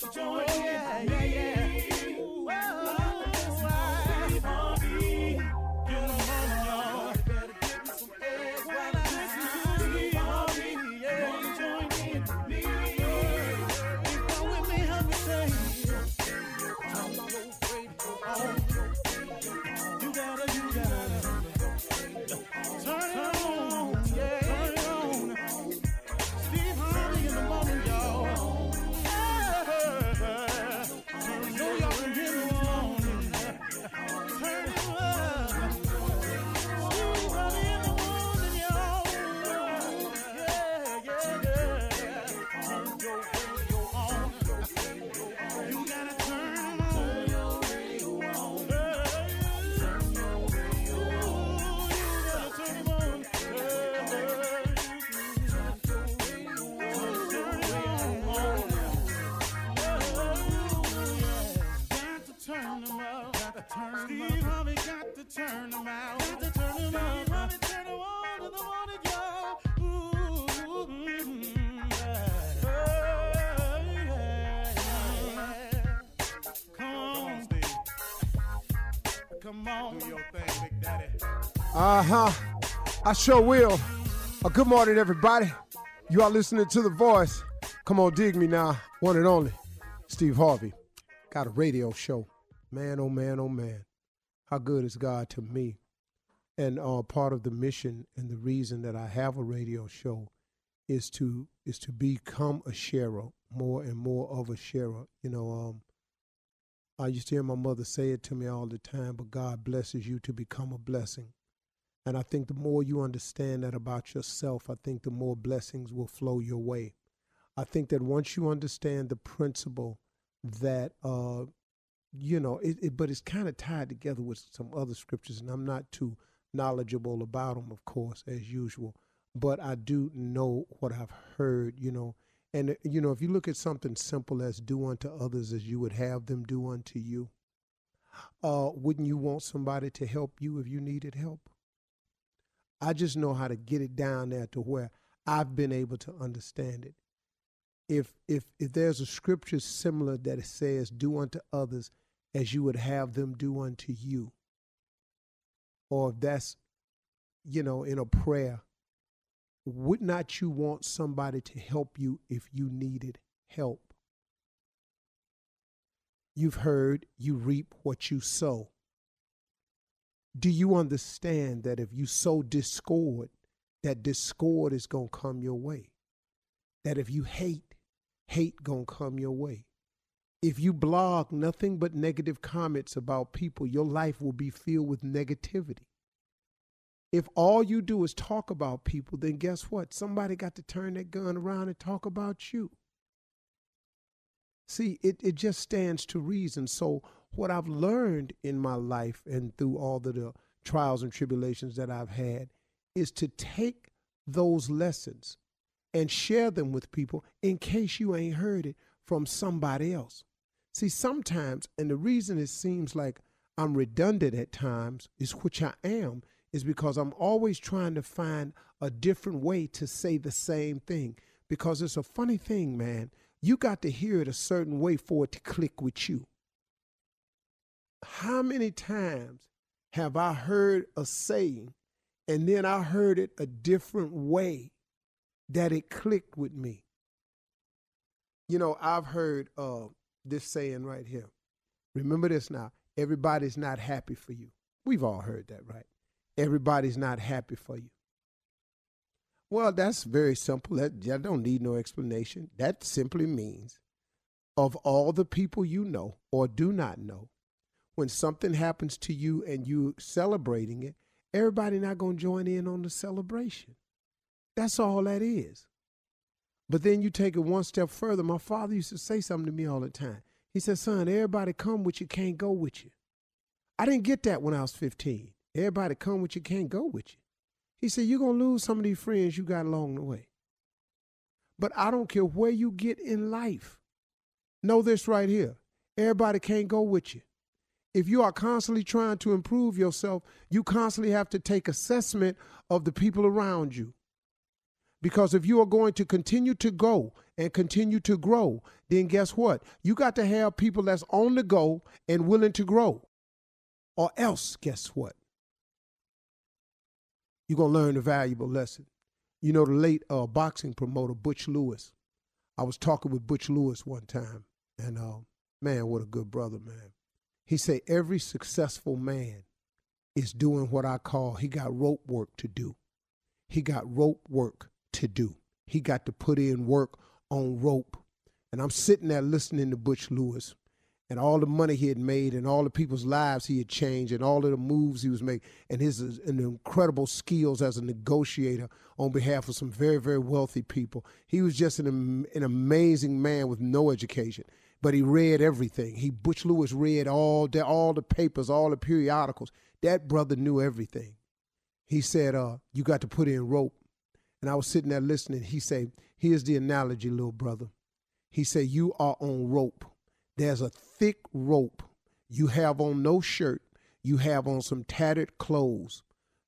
Yeah, yeah, yeah. Uh huh. I sure will. Uh, good morning, everybody. You are listening to The Voice. Come on, dig me now. One and only, Steve Harvey. Got a radio show. Man, oh man, oh man. How good is God to me? And uh, part of the mission and the reason that I have a radio show is to is to become a sharer, more and more of a sharer. You know, um, I used to hear my mother say it to me all the time, but God blesses you to become a blessing. And I think the more you understand that about yourself, I think the more blessings will flow your way. I think that once you understand the principle that, uh, you know, it, it but it's kind of tied together with some other scriptures, and I'm not too knowledgeable about them, of course, as usual. But I do know what I've heard, you know. And, uh, you know, if you look at something simple as do unto others as you would have them do unto you, uh, wouldn't you want somebody to help you if you needed help? I just know how to get it down there to where I've been able to understand it. If if if there's a scripture similar that it says, "Do unto others as you would have them do unto you," or if that's you know in a prayer, would not you want somebody to help you if you needed help? You've heard, you reap what you sow do you understand that if you sow discord, that discord is going to come your way? That if you hate, hate going to come your way? If you blog nothing but negative comments about people, your life will be filled with negativity. If all you do is talk about people, then guess what? Somebody got to turn that gun around and talk about you. See, it, it just stands to reason. So, what I've learned in my life and through all the, the trials and tribulations that I've had is to take those lessons and share them with people in case you ain't heard it from somebody else. See, sometimes, and the reason it seems like I'm redundant at times, is which I am, is because I'm always trying to find a different way to say the same thing. Because it's a funny thing, man. You got to hear it a certain way for it to click with you how many times have I heard a saying and then I heard it a different way that it clicked with me? You know, I've heard uh, this saying right here. Remember this now. Everybody's not happy for you. We've all heard that, right? Everybody's not happy for you. Well, that's very simple. That, that don't need no explanation. That simply means of all the people you know or do not know, when something happens to you and you celebrating it everybody not going to join in on the celebration. That's all that is. But then you take it one step further. My father used to say something to me all the time. He said, son, everybody come with you, can't go with you. I didn't get that when I was 15. Everybody come with you, can't go with you. He said, you're going to lose some of these friends you got along the way. But I don't care where you get in life. Know this right here. Everybody can't go with you. If you are constantly trying to improve yourself, you constantly have to take assessment of the people around you. Because if you are going to continue to go and continue to grow, then guess what? You got to have people that's on the go and willing to grow. Or else, guess what? You're going to learn a valuable lesson. You know, the late uh, boxing promoter, Butch Lewis. I was talking with Butch Lewis one time, and uh, man, what a good brother, man. He said, every successful man is doing what I call, he got rope work to do. He got rope work to do. He got to put in work on rope. And I'm sitting there listening to Butch Lewis and all the money he had made and all the people's lives he had changed and all of the moves he was making and his and incredible skills as a negotiator on behalf of some very, very wealthy people. He was just an, an amazing man with no education. But he read everything. He Butch Lewis read all the all the papers, all the periodicals. That brother knew everything. He said, uh, you got to put in rope and I was sitting there listening. He said, Here's the analogy, little brother. He said, You are on rope. There's a thick rope. You have on no shirt. You have on some tattered clothes.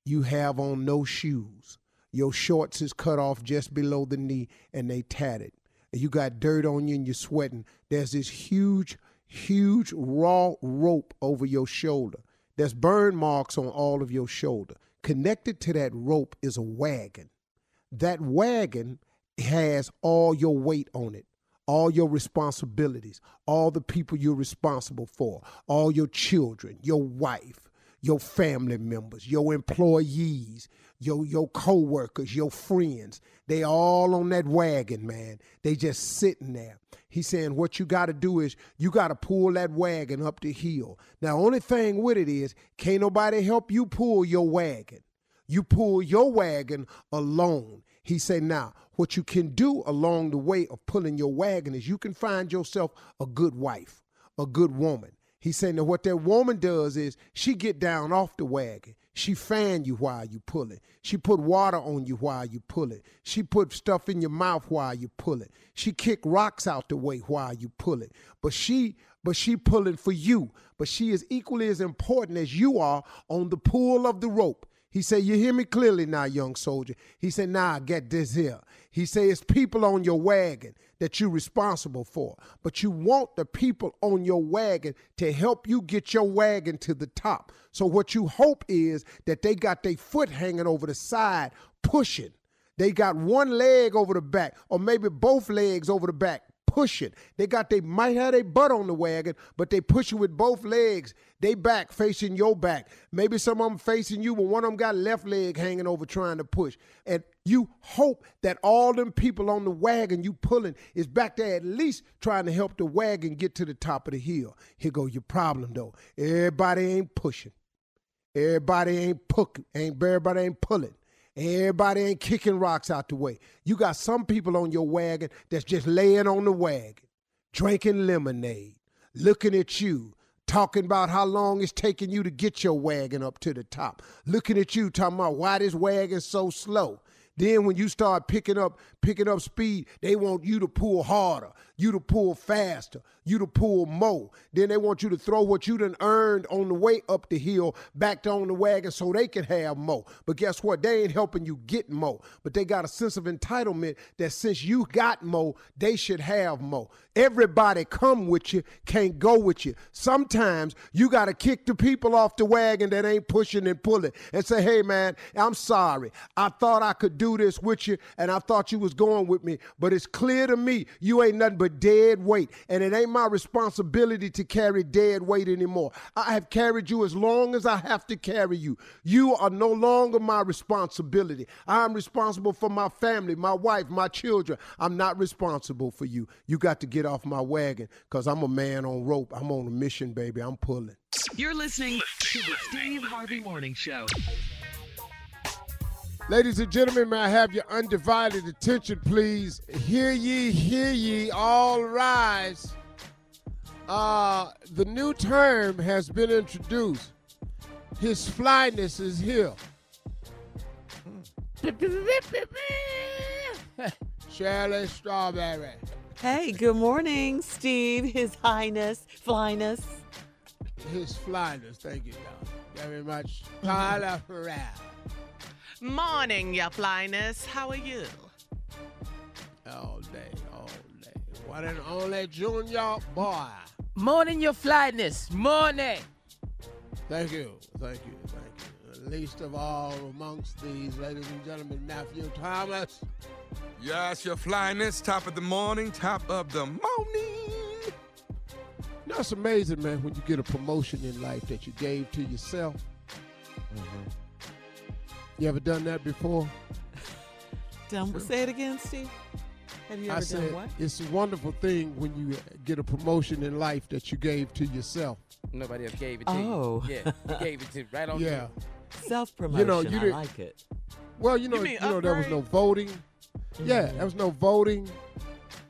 You have on no shoes. Your shorts is cut off just below the knee and they tattered. You got dirt on you and you're sweating. There's this huge, huge raw rope over your shoulder. There's burn marks on all of your shoulder. Connected to that rope is a wagon that wagon has all your weight on it all your responsibilities, all the people you're responsible for, all your children, your wife, your family members, your employees, your your co-workers, your friends. They all on that wagon, man. They just sitting there. He's saying what you got to do is you got to pull that wagon up the hill. Now, only thing with it is can't nobody help you pull your wagon. You pull your wagon alone. He said, now, what you can do along the way of pulling your wagon is you can find yourself a good wife, a good woman. He said, now what that woman does is she get down off the wagon. She fan you while you pull it. She put water on you while you pull it. She put stuff in your mouth while you pull it. She kick rocks out the way while you pull it. But she but she pulling for you. But she is equally as important as you are on the pull of the rope. He said, You hear me clearly now, young soldier. He said, Nah, get this here. He said, It's people on your wagon that you're responsible for. But you want the people on your wagon to help you get your wagon to the top. So what you hope is that they got their foot hanging over the side, pushing. They got one leg over the back, or maybe both legs over the back, pushing. They got they might have their butt on the wagon, but they push you with both legs. They back facing your back. Maybe some of them facing you, but one of them got left leg hanging over trying to push. And you hope that all them people on the wagon you pulling is back there at least trying to help the wagon get to the top of the hill. Here go your problem though. Everybody ain't pushing. Everybody ain't pucking. Ain't everybody ain't pulling. Everybody ain't kicking rocks out the way. You got some people on your wagon that's just laying on the wagon, drinking lemonade, looking at you, talking about how long it's taking you to get your wagon up to the top, looking at you, talking about why this wagon's so slow. Then when you start picking up picking up speed, they want you to pull harder, you to pull faster, you to pull more. Then they want you to throw what you done earned on the way up the hill back on the wagon so they can have more. But guess what? They ain't helping you get more. But they got a sense of entitlement that since you got more, they should have more. Everybody come with you, can't go with you. Sometimes you got to kick the people off the wagon that ain't pushing and pulling and say, hey man, I'm sorry. I thought I could do this with you and I thought you was going with me. But it's clear to me you ain't nothing but dead weight. And it ain't my responsibility to carry dead weight anymore. I have carried you as long as I have to carry you. You are no longer my responsibility. I'm responsible for my family, my wife, my children. I'm not responsible for you. You got to get off my wagon because I'm a man on rope. I'm on a mission, baby. I'm pulling. You're listening to the Steve Harvey Morning Show. Ladies and gentlemen, may I have your undivided attention, please? Hear ye, hear ye, all rise. Uh, the new term has been introduced. His flyness is here. Shirley Strawberry. Hey, good morning, Steve, His Highness, Flyness. His flyness, thank you, y'all. Very much. Carla Ferrell. Morning, your flyness. How are you? All day, all day. One and only junior boy. Morning, your flyness. Morning. Thank you, thank you, thank you. Least of all amongst these, ladies and gentlemen, Matthew Thomas. Yes, your flyness, top of the morning, top of the morning. That's amazing, man, when you get a promotion in life that you gave to yourself. Mm-hmm. You ever done that before? Done, say it again, Steve. Have you I ever said done what? it's a wonderful thing when you get a promotion in life that you gave to yourself. Nobody else gave it to Oh. you. Yeah, you gave it to right on. Yeah. Self promotion. you I didn't- like it. Well, you know, You you, mean know, there was no voting. Yeah, there was no voting.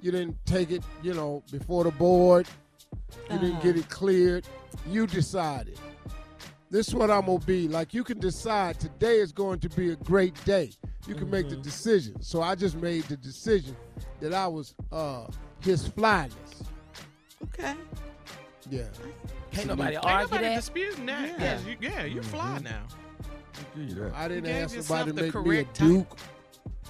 You didn't take it, you know, before the board. You didn't Uh-huh. get it cleared. You decided. This is what I'm gonna be. Like you can decide today is going to be a great day. You can make the Mm-hmm. decision. So I just made the decision that I was uh his flyness. Okay. Yeah. Can't nobody Ain't argue nobody that. disputing that. Yeah. Yeah, you, yeah you're fly now. Give you. I didn't gave ask yourself somebody the to make me a correct type. duke.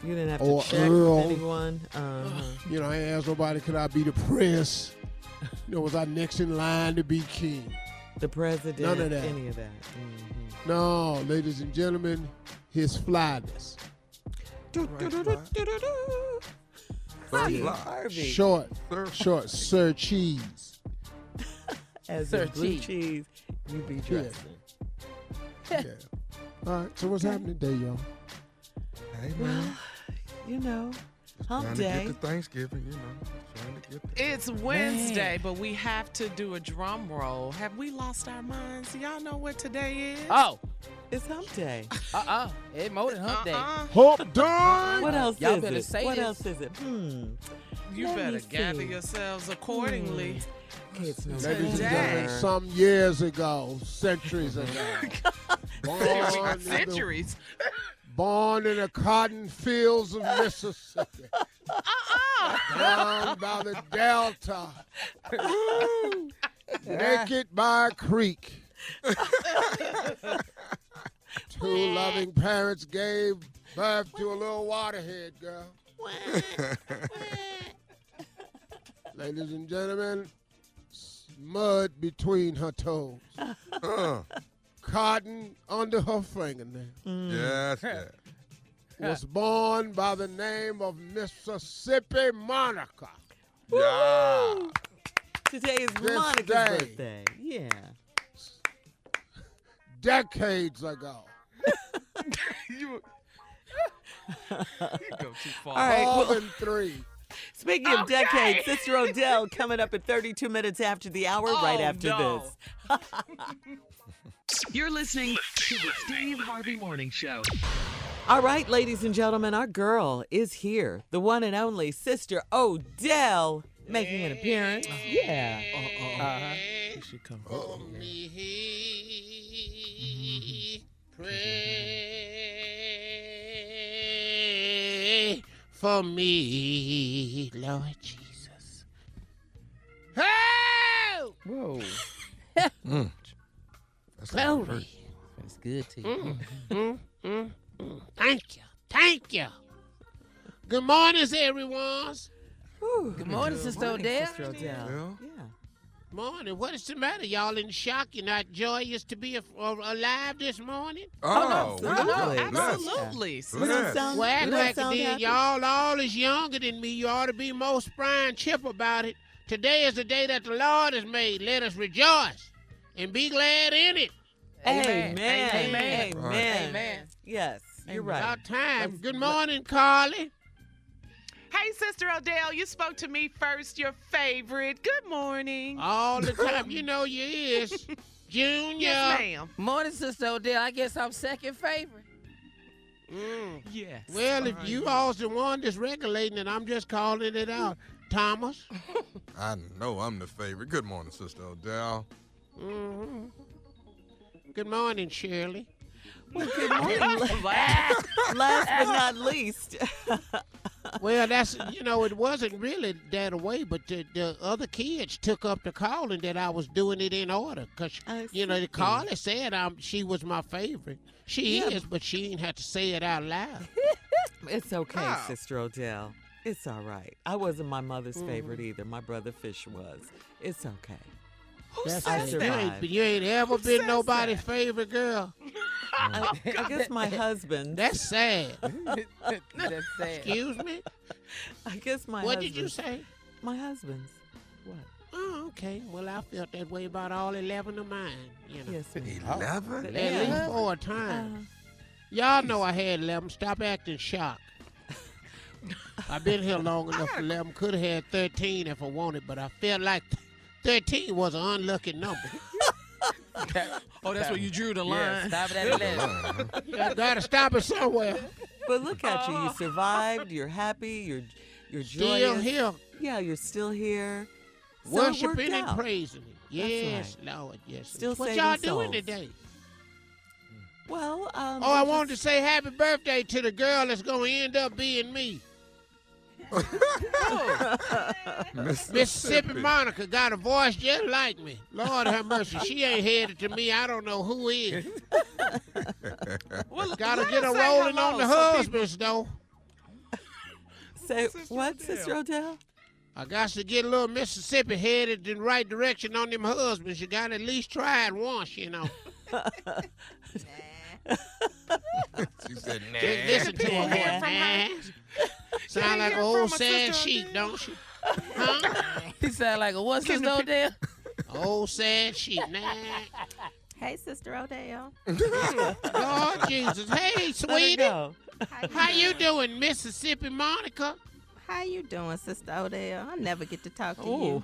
You didn't have Or to check Earl. anyone. Uh-huh. You know, I asked nobody could I be the prince. You know, was I next in line to be king? The president. None of that. Any of that. Mhm. No, ladies and gentlemen, his flyness. Sir Fly. Harvey. Short, Sir short, Sir Cheese. As Sir in blue Cheese. cheese, you be Yeah. dressing. Yeah. All right, so what's happening today, y'all? Hey, Well, you know, hump Trying day. to get to Thanksgiving, you know. Trying to get there. It's Wednesday, but we have to do a drum roll. Have we lost our minds? Y'all know what today is? Oh, It's hump day. uh uh It's more than hump day. Uh-uh. Hump done. What else Y'all is better it? say what this. else is it? Hmm. You Let better gather see. yourselves accordingly. It's Ladies and Today. gentlemen, some years ago, centuries ago, born, in the- Centuries. born in the cotton fields of Mississippi, down by the Delta, naked by a creek. Two loving parents gave birth to a little waterhead girl. Ladies and gentlemen, s- mud between her toes, Uh, cotton under her fingernail. Mm. yes, yes. Was born by the name of Mississippi Monica. Yeah. Today is This Monica's day. birthday. Yeah. decades ago. you, you go too far. All right. More well- than three. Speaking of Okay. decades, Sister Odell coming up at 32 minutes after the hour, right Oh, after no. this. You're listening to the Steve Harvey Morning Show. All right, ladies and gentlemen, our girl is here. The one and only Sister Odell making an appearance. Yeah. Uh-huh. You should come. For me, pray for me, Lord Jesus. Help! Whoa. That's how Glory. hurt. That's good to you. Mm, mm, mm, Thank you. Thank you. Good morning, everyone. Whew. Good morning, Sister Morning, Odell. Sister Odell. Well. Yeah. Morning. What is the matter? Y'all in shock? You're not joyous to be a- uh, alive this morning? Oh, no, we no, got no. Absolutely. You sister. sound, Well, act you like it sound Y'all all is younger than me. You ought to be more spry and chip about it. Today is the day that the Lord has made. Let us rejoice and be glad in it. Amen. Amen. Amen. Amen. Amen. Yes, you're right. About time. Good morning, Carly. Hey, Sister Odell, you spoke to me first. Your favorite. Good morning. All the time. you know you is. Junior. yes, ma'am. Morning, Sister Odell. I guess I'm second favorite. Mm. Yes. Well, if you yeah. all's the one that's regulating it, I'm just calling it out. Thomas. I know I'm the favorite. Good morning, Sister Odell. Hmm Good morning, Shirley. Well, good morning. Last but not least. Well, that's you know, it wasn't really that way, but the, the other kids took up the calling that I was doing it in order, cause I you know the caller said um she was my favorite. She Yeah. is, but she ain't had to say it out loud. It's okay, How? Sister Odell. It's all right. I wasn't my mother's Mm-hmm. favorite either. My brother Fish was. It's okay. Who That's says it. You that? ain't, you ain't ever been nobody's that? favorite girl. I, I guess my husband. That's sad. That's sad. Excuse me. I guess my what husband. did you say? My husband's. What? Oh, okay. Well, I felt that way about all eleven of mine. You know, Yes, ma'am. Eleven? at Yeah. least four Uh, times. Y'all know I had eleven. Stop acting shocked. I've been here long enough for eleven. Could have had thirteen if I wanted, but I felt like thirteen was an unlucky number. Oh, that's where you drew the Yeah, line. stop it at 11. I gotta stop it somewhere. but look at you. You survived. You're happy. You're you're Still joyous. here, Yeah, you're still here. So worshiping and out. praising. Him. Yes, Lord, yes. Still what y'all doing today? Well, um, Oh, I we wanted to say happy birthday to the girl that's gonna end up being me. Mississippi Monica got a voice just like me. Lord have mercy. She ain't headed to me. I don't know who is. Well, Gotta get her rolling hello on the so people- husbands, though. say Sister what, Odell. Sister Odell? I got to get a little Mississippi headed in the right direction on them husbands. You got to at least try it once, you know. She said, nah. Just listen to her Yeah. voice. Nah. Sound like an old sad sheep, Odell? don't you? Huh? He sound like a what, sister Odell? Old sad sheep. Nah. Hey, Sister Odell. Lord Jesus. Hey, sweetie. How you, How you doing, Mississippi Monica? How you doing, Sister Odell? I never get to talk to Ooh. you.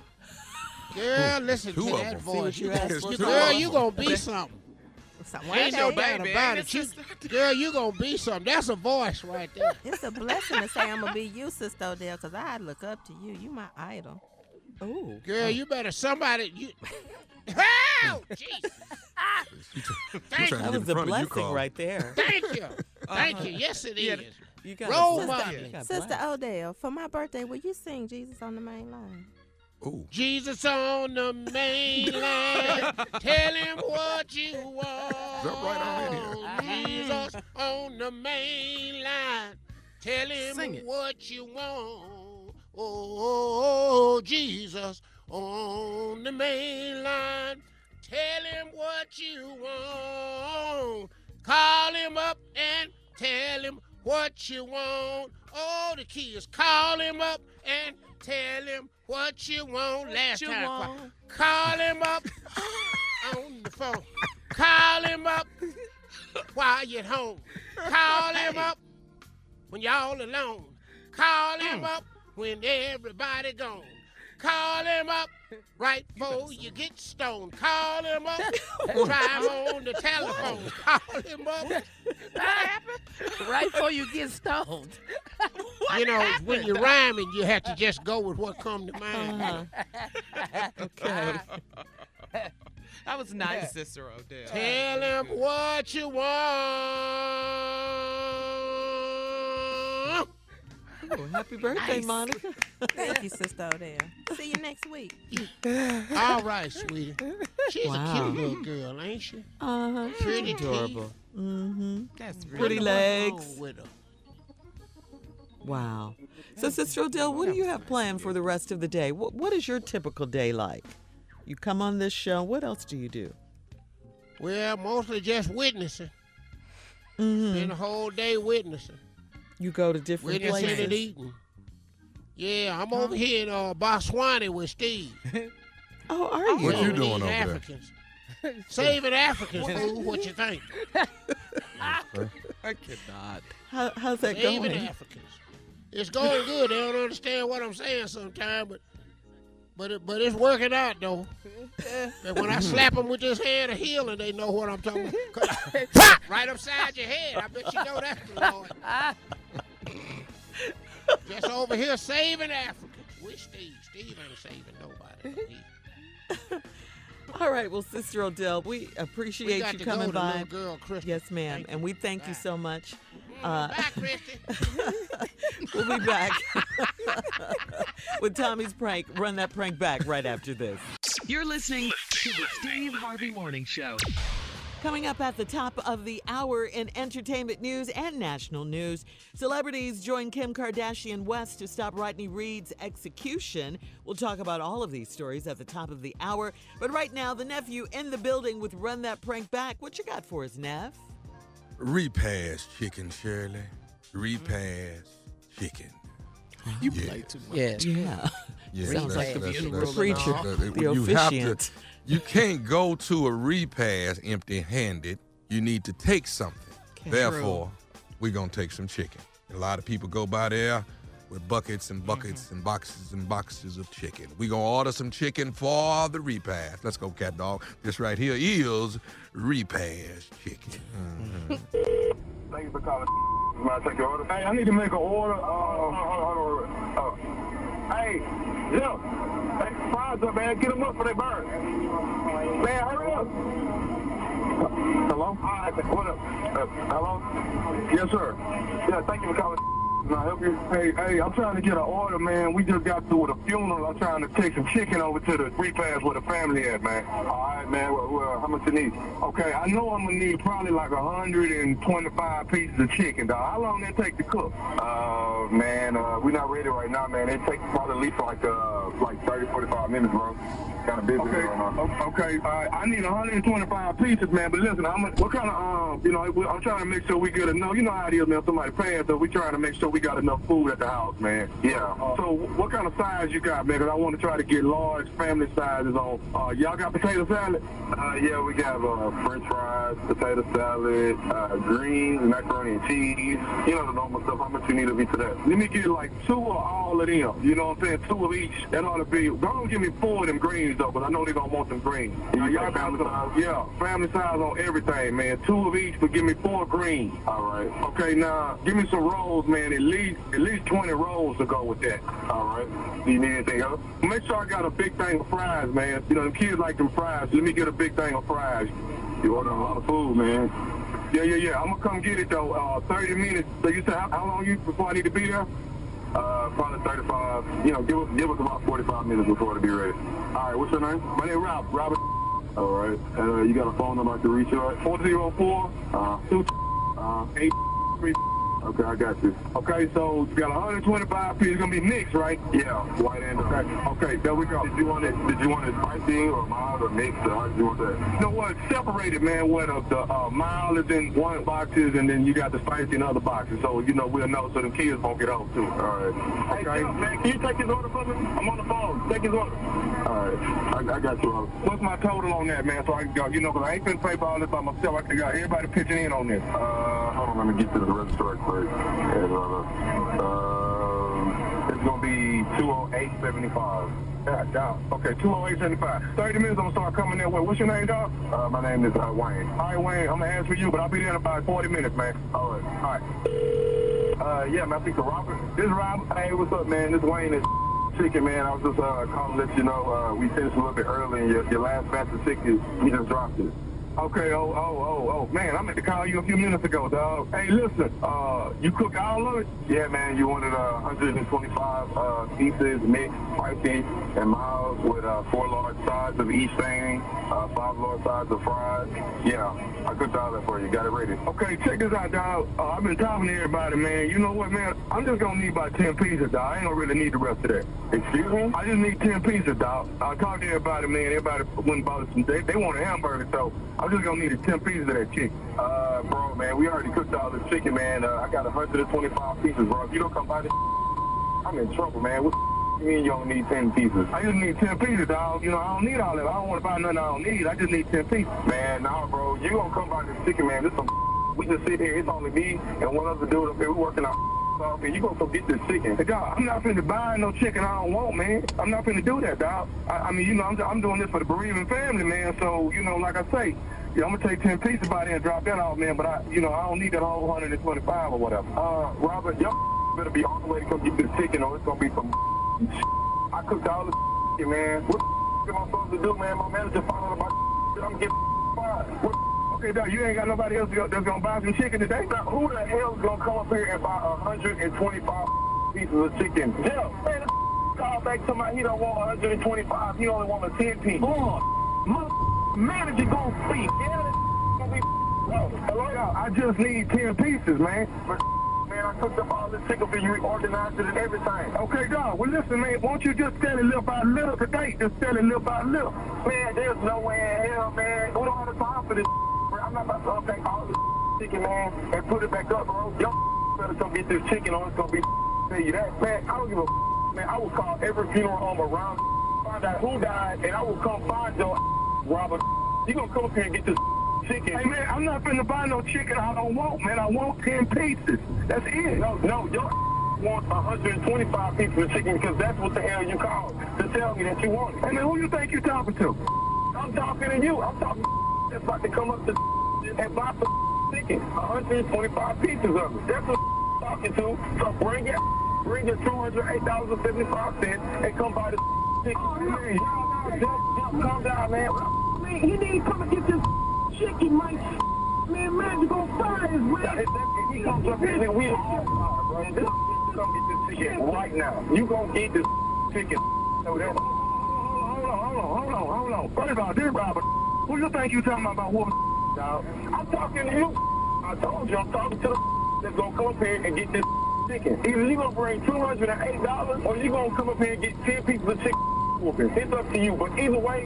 Girl, listen Two to that voice. You You- asked for, Two Girl, you them. gonna be something. So Ain't no one doubt baby, about ain't it. You, girl, you gonna be something. That's a voice right there. it's a blessing to say I'm gonna be you, Sister Odell, because I look up to you. You my idol. Ooh. Girl, you better somebody. You. Oh, Jesus. She tr- she Thank trying That to was a in front of you, blessing Carl. right there. Thank you. Uh-huh. Thank you. Yes, it is. You got Roll a model. Sister. Odell, for my birthday, will you sing Jesus on the main line? Ooh. Jesus on the main line. Tell him what you want. Jump right on in Jesus on the main line. Tell him Sing it. what you want. Oh, Jesus on the main line. Tell him what you want. Call him up and tell him what you want. Oh, the key is call him up and tell him what you want. Last you time, want. call him up on the phone. Call him up while you're at home. Call him up when y'all alone. Call him mm. up when everybody gone. Call him up right before you get stoned. Call him up. Try him on the telephone. Call him up. right before you get stoned. you know, when you're rhyming, you have to just go with what come to mind. Uh-huh. okay. That was nice, Sister Odell. Tell him what you want. Ooh, happy birthday, Nice. Monica. Thank you, Sister Odell. See you next week. All right, sweetie. She's Wow. a cute little girl, ain't she? Uh-huh. Pretty adorable. Mm-hmm. That's Pretty really legs. Wow. So, Sister Odell, what do you have planned for the rest of the day? What, what is your typical day like? You come on this show. What else do you do? Well, mostly just witnessing. Mm-hmm. Spend the whole day witnessing. You go to different Witnessing and eating. Yeah, I'm over here in uh, Botswana with Steve. Oh, are you? What you doing these over there? Africans. Saving Africans, fool. What you think? I cannot. How, how's that Saving going? Saving Africans. It's going good. They don't understand what I'm saying sometimes, but but it, but it's working out though. And when I slap them with this hand of healing, they know what I'm talking about. Right upside your head. I bet you know that's the Lord. Just over here saving Africa. We Steve. Steve ain't saving nobody. He- All right, well, Sister Odell, we appreciate we you coming by. Yes, ma'am. And we thank you so much. Uh, Bye, Christy. we'll be back with Tommy's prank. Run that prank back right after this. You're listening to the Steve Harvey Morning Show. Coming up at the top of the hour in entertainment news and national news, celebrities join Kim Kardashian West to stop Rodney Reed's execution. We'll talk about all of these stories at the top of the hour. But right now, the nephew in the building with Run That Prank Back. What you got for us, Neff? Repass chicken, Shirley. Repass chicken. You Yeah. play too much. Yeah. Yeah. Yeah, Sounds like the that's- funeral that's- preacher, that- the you have to- officiant. you can't go to a repass empty-handed. You need to take something. Therefore, we're gonna take some chicken. A lot of people go by there with buckets and buckets Mm-hmm. and boxes and boxes of chicken. We're gonna order some chicken for the repast. Let's go, cat dog. This right here is repast chicken. Thank you for calling. May I take your order? Hey, I need to make an order. Uh, hold on, hold on, hold on. Oh. Hey, Jeff. Hey, fries up, man. Get them up for they burn. Man, hurry up. Hello? Hi, what up? Uh, hello? Yes, sir. Yeah, thank you for calling. Can I help you? Hey, hey, I'm trying to get an order, man. We just got through with a funeral. I'm trying to take some chicken over to the repass where the family at, man. All right, man. Well, well, how much you need? Okay, I know I'm gonna need probably like 125 pieces of chicken, dog. How long that take to cook? Uh, man, uh, we're not ready right now, man. It takes probably at least like uh, like 30, 45 minutes, bro. Kind of busy Okay, right now. o- okay, all right. I need 125 pieces, man. But listen, I'm what kind of um, you know, I'm trying to make sure we get enough. You know how it is, man. Somebody paying, so we trying to make sure we got enough food at the house, man. Yeah. So what kind of size you got, man? Cause I want to try to get large family sizes on. Uh, y'all got potato salad? Uh, yeah, we got uh, French fries, potato salad, uh, greens, macaroni and cheese. You know the normal stuff. How much you need of each of that? Let me get like two of all of them. You know what I'm saying? Two of each. That ought to be. Don't give me four of them greens though, 'cause I know they're gonna want them greens. You Now, y'all got family size? Yeah, family size on everything, man. Two of each, but give me four greens. All right. Okay, now give me some rolls, man. At least at least 20 rolls to go with that. All right. Do you need anything else? Make sure I got a big thing of fries, man. You know, the kids like them fries. Let me get a big thing of fries. You order a lot of food, man. Yeah, yeah, yeah. I'm gonna come get it though. Uh, 30 minutes. So you said how, how long you before I need to be there? Uh, probably 35. You know, give us give us about 45 minutes before to be ready. All right. What's your name? My name is Rob. Robert. All right. Uh, you got a phone number I can reach you at? 404 Uh, two uh, eight three. Okay, I got you. Okay, so you got 125 pieces. Gonna be mixed, right? Yeah, white and Okay. Okay, there we go. Did you want it? Did you want it spicy or mild or mixed? Or how did you want that? You know what? Separated, man. What uh, the uh, mild is in one boxes, and then you got the spicy in other boxes. So you know we'll know, so the kids won't get home too. All right. Okay. Hey, man, can you take his order for me? I'm on the phone. Take his order. All right. I, I got you. What's my total on that, man? So I can go. You know, 'cause I ain't been pay for all this by myself. I got everybody pitching in on this. Uh, hold on. Let me get to the register quick. And, uh, uh, It's gonna be 208.75. Yeah, dog. Okay, 208.75. 30 minutes. I'm gonna start coming that way. What's your name, dog? uh, my name is uh, Wayne. All right, Wayne. I'm gonna ask for you, but I'll be there in about 40 minutes, man. All right. All right. Uh, yeah, man, I speak to Robert. This is Rob. Hey, what's up, man? This Wayne is chicken, man. I was just uh, calling to let you know uh, we finished a little bit early, and your, your last batch of chicken, we just dropped it. Okay, oh, oh, oh, oh, man, I meant to call you a few minutes ago, dog. Hey, listen, uh, you cook all of it? Yeah, man, you wanted uh, 125 uh, pieces, mixed, spicy, and mild with uh, four large sides of each thing, uh, five large sides of fries. Yeah, I cooked all that for you. Got it ready. Okay, check this out, dog. Uh, I've been talking to everybody, man. You know what, man? I'm just gonna need about 10 pieces, dog. I ain't gonna really need the rest of that. Excuse me? I just need 10 pieces, dog. I talked to everybody, man. Everybody went and bought some, they, they want a hamburger, so I'm just gonna need the 10 pieces of that chicken. Uh, bro, man, we already cooked all this chicken, man. Uh, I got 125 pieces, bro. If you don't come by this, I'm in trouble, man. What you mean you only need 10 pieces? I just need 10 pieces, dog. You know, I don't need all that. I don't want to buy nothing I don't need. I just need 10 pieces. Man, nah, bro. You gonna come by this chicken, man. This some we just sit here. It's only me and one other dude up here. We working out. off and you gonna go get this chicken. Hey, dog, I'm not finna buy no chicken I don't want, man. I'm not finna do that, dog. I, I mean, you know, I'm, I'm doing this for the bereaving family, man. So, you know, like I say, yeah, I'm gonna take 10 pieces by there and drop that off, man. But I, you know, I don't need that whole 125 or whatever. Uh, Robert, y'all better be on the way to come get this chicken or it's gonna be some I cooked all the chicken, man. What am I supposed to do, man? My manager found out about shit. I'm getting fired. Okay, dog, you ain't got nobody else that's gonna buy some chicken today? Now, who the hell's gonna come up here and buy 125 pieces of chicken? Jeff, man, call back to my, he don't want 125, he only want a 10 piece. Boy, my manager gonna speak. Yeah, that's gonna be, hello, I just need 10 pieces, man. Man, I cooked up all this chicken for you, organized it and everything. Okay, dog, well, listen, man, won't you just sell it little by little today? Just sell it little by little. Man, there's no way in hell, man. We don't have the time for this bro. I'm not about to unpack all this chicken, man, and put it back up, bro. Y'all better come get this chicken or it's gonna be tell you that. Man, I don't give a man. I will call every funeral home around, find out who died, and I will come find your Robert. You gonna come up here and get this chicken? Hey, man, I'm not finna buy no chicken I don't want, man. I want 10 pieces. That's it. No, no, your want 125 pieces of chicken because that's what the hell you called to tell me that you want it. Hey, man, who you think you talking to? I'm talking to you. I'm talking that's about to come up to and buy some chicken. 125 pieces of it. That's what I'm talking to. So bring it, bring your $208.75 and come buy the chicken. Oh, man, calm down, man. Man, he need to come and get this chicken, man. Man, man, fire if he comes up then we. This get this right now. You gonna get this chicken. Hold on, hold on, hold on, hold on. This? Who you think you talking about, dog? I'm talking to you. I told you, I'm talking to the that's gonna come up here and get this chicken. Either you gonna bring $208 or you gonna come up here and get 10 pieces of chicken whooping. It's up to you, but either way,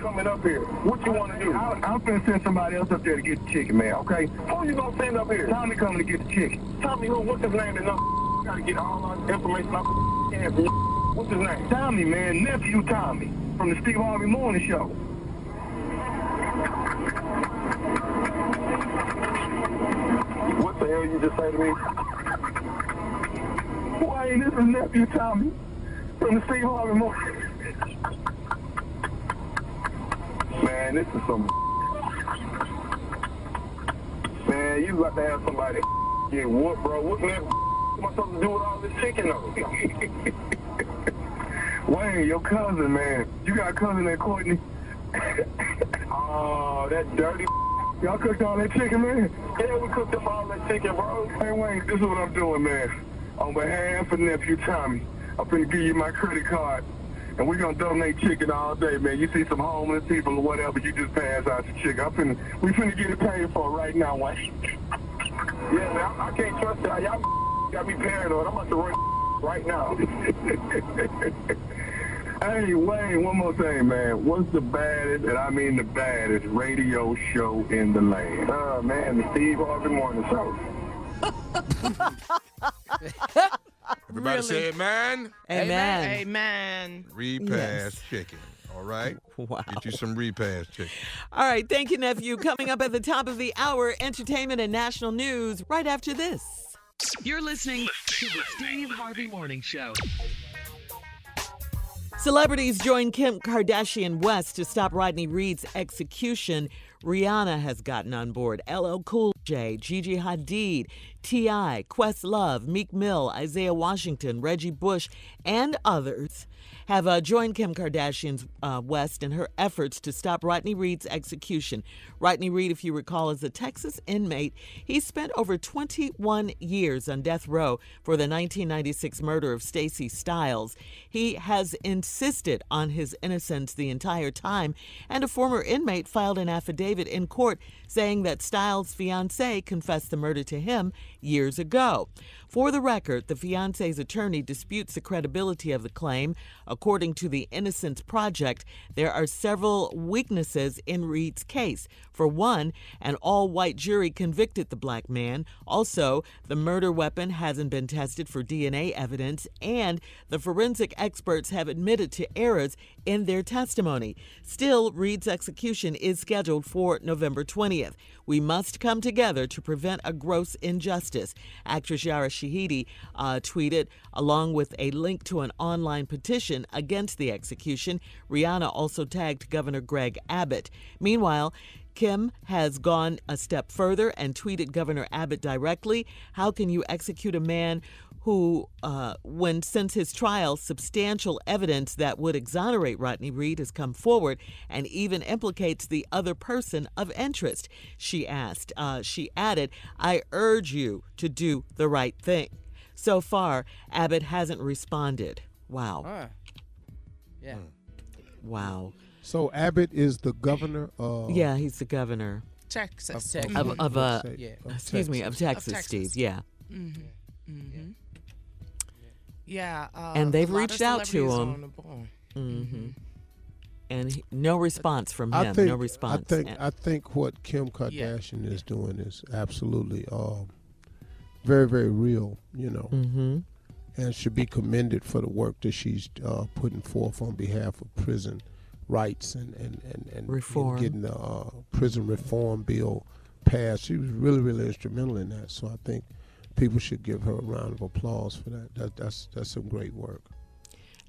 coming up here. What you want to do? I, I'm finna send somebody else up there to get the chicken, man, okay? Who you gonna send up here? Tommy coming to get the chicken. Tommy who? What's his name? And number? Gotta get all our information off the can from. What's his name? Tommy, man. Nephew Tommy from the Steve Harvey Morning Show. What the hell you just say to me? Why ain't this his nephew Tommy from the Steve Harvey Morning? Man, this is some. Man, you got to have somebody get whooped, bro. What man? I supposed to do with all this chicken though? Wayne, your cousin, man. You got a cousin named Courtney. oh, that dirty. Y'all cooked all that chicken, man? Yeah, we cooked up all that chicken, bro. Hey, Wayne, this is what I'm doing, man. On behalf of nephew Tommy, I'm finna give you my credit card. And we're gonna donate chicken all day, man. You see some homeless people or whatever, you just pass out the chicken. I'm finna, we finna get it paid for right now, Wayne. yeah, man, I, I can't trust y'all. Y'all got me paranoid. I'm about to run right now. hey, Wayne, one more thing, man. What's the baddest, and I mean the baddest, radio show in the land? Uh, man, the Steve Harvey Morning Show. Everybody Really? say amen. Amen. Amen. Repass Yes. chicken. All right? Wow. Get you some repass chicken. All right, thank you, nephew. Coming up at the top of the hour, entertainment and national news right after this. You're listening to the Steve Harvey Morning Show. Celebrities join Kim Kardashian West to stop Rodney Reed's execution. Rihanna has gotten on board. LL Cool J, Gigi Hadid, T.I., Questlove, Meek Mill, Isaiah Washington, Reggie Bush, and others have uh, joined Kim Kardashian's uh, West in her efforts to stop Rodney Reed's execution. Rodney Reed, if you recall, is a Texas inmate. He spent over 21 years on death row for the 1996 murder of Stacey Stites. He has insisted on his innocence the entire time, and a former inmate filed an affidavit in court saying that Stites' fiancee confessed the murder to him years ago. For the record, the fiance's attorney disputes the credibility of the claim. According to the Innocence Project, there are several weaknesses in Reed's case. For one, an all white jury convicted the black man. Also, the murder weapon hasn't been tested for DNA evidence, and the forensic experts have admitted to errors in their testimony. Still, Reed's execution is scheduled for November 20th. We must come together to prevent a gross injustice. Actress Yara Shahidi uh, tweeted, along with a link to an online petition against the execution. Rihanna also tagged Governor Greg Abbott. Meanwhile, Kim has gone a step further and tweeted Governor Abbott directly. How can you execute a man who, uh, when since his trial, substantial evidence that would exonerate Rodney Reed has come forward and even implicates the other person of interest? She asked. Uh, she added, I urge you to do the right thing. So far, Abbott hasn't responded. Wow. Huh. Yeah. Wow. So Abbott is the governor of. Yeah, he's the governor Texas. Of Texas. of, of uh, Yeah. of excuse me, of Texas, Texas. Steve. Yeah. Mm-hmm. Yeah. Uh, And they've reached out to him. on the board. hmm And he, no response from him. I think. no response. I think. And- I think what Kim Kardashian is doing is absolutely um, very, very real. You know, Mhm. and should be commended for the work that she's uh, putting forth on behalf of prison rights and and and, and, and Reform. getting the uh, prison reform bill passed. She was really, really instrumental in that. So I think people should give her a round of applause for that. that that's that's some great work.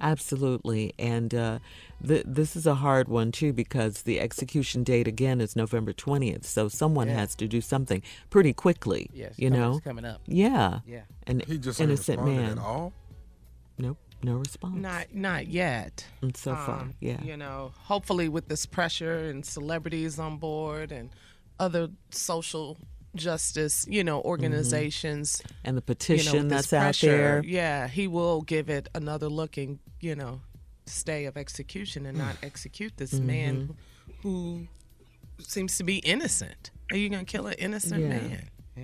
Absolutely. And uh, th- this is a hard one, too, because the execution date again is November 20th. So someone Yeah. has to do something pretty quickly. Yes. You know? coming up. Yeah. Yeah. An He just innocent man. at all. Nope. No response. Not not yet. And so far, Um, yeah. You know, hopefully with this pressure and celebrities on board and other social justice, you know, organizations. And the you know, petition with this that's out there. Yeah, he will give it another look and, you know, stay of execution and not execute this Mm-hmm. man who seems to be innocent. Are you going to kill an innocent Yeah. man? Yeah.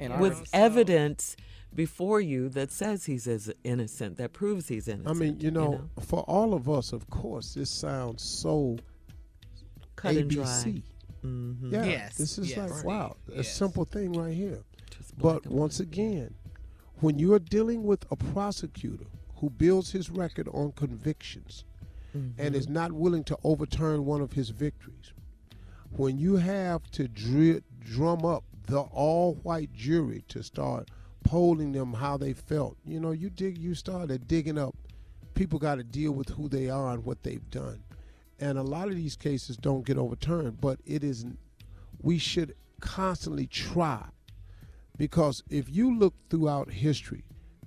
And With know, so- evidence before you that says he's as innocent, that proves he's innocent. I mean, you know, for all of us, of course, this sounds so cut and dry. ABC. Mm-hmm. Yeah, Yes, this is yes, like wow, a simple thing right here. But once again, when you are dealing with a prosecutor who builds his record on convictions and is not willing to overturn one of his victories, when you have to dri- drum up the all-white jury to start polling them how they felt, you know, you dig, you started digging up. People got to deal with who they are and what they've done, and a lot of these cases don't get overturned. But it is, we should constantly try because if you look throughout history,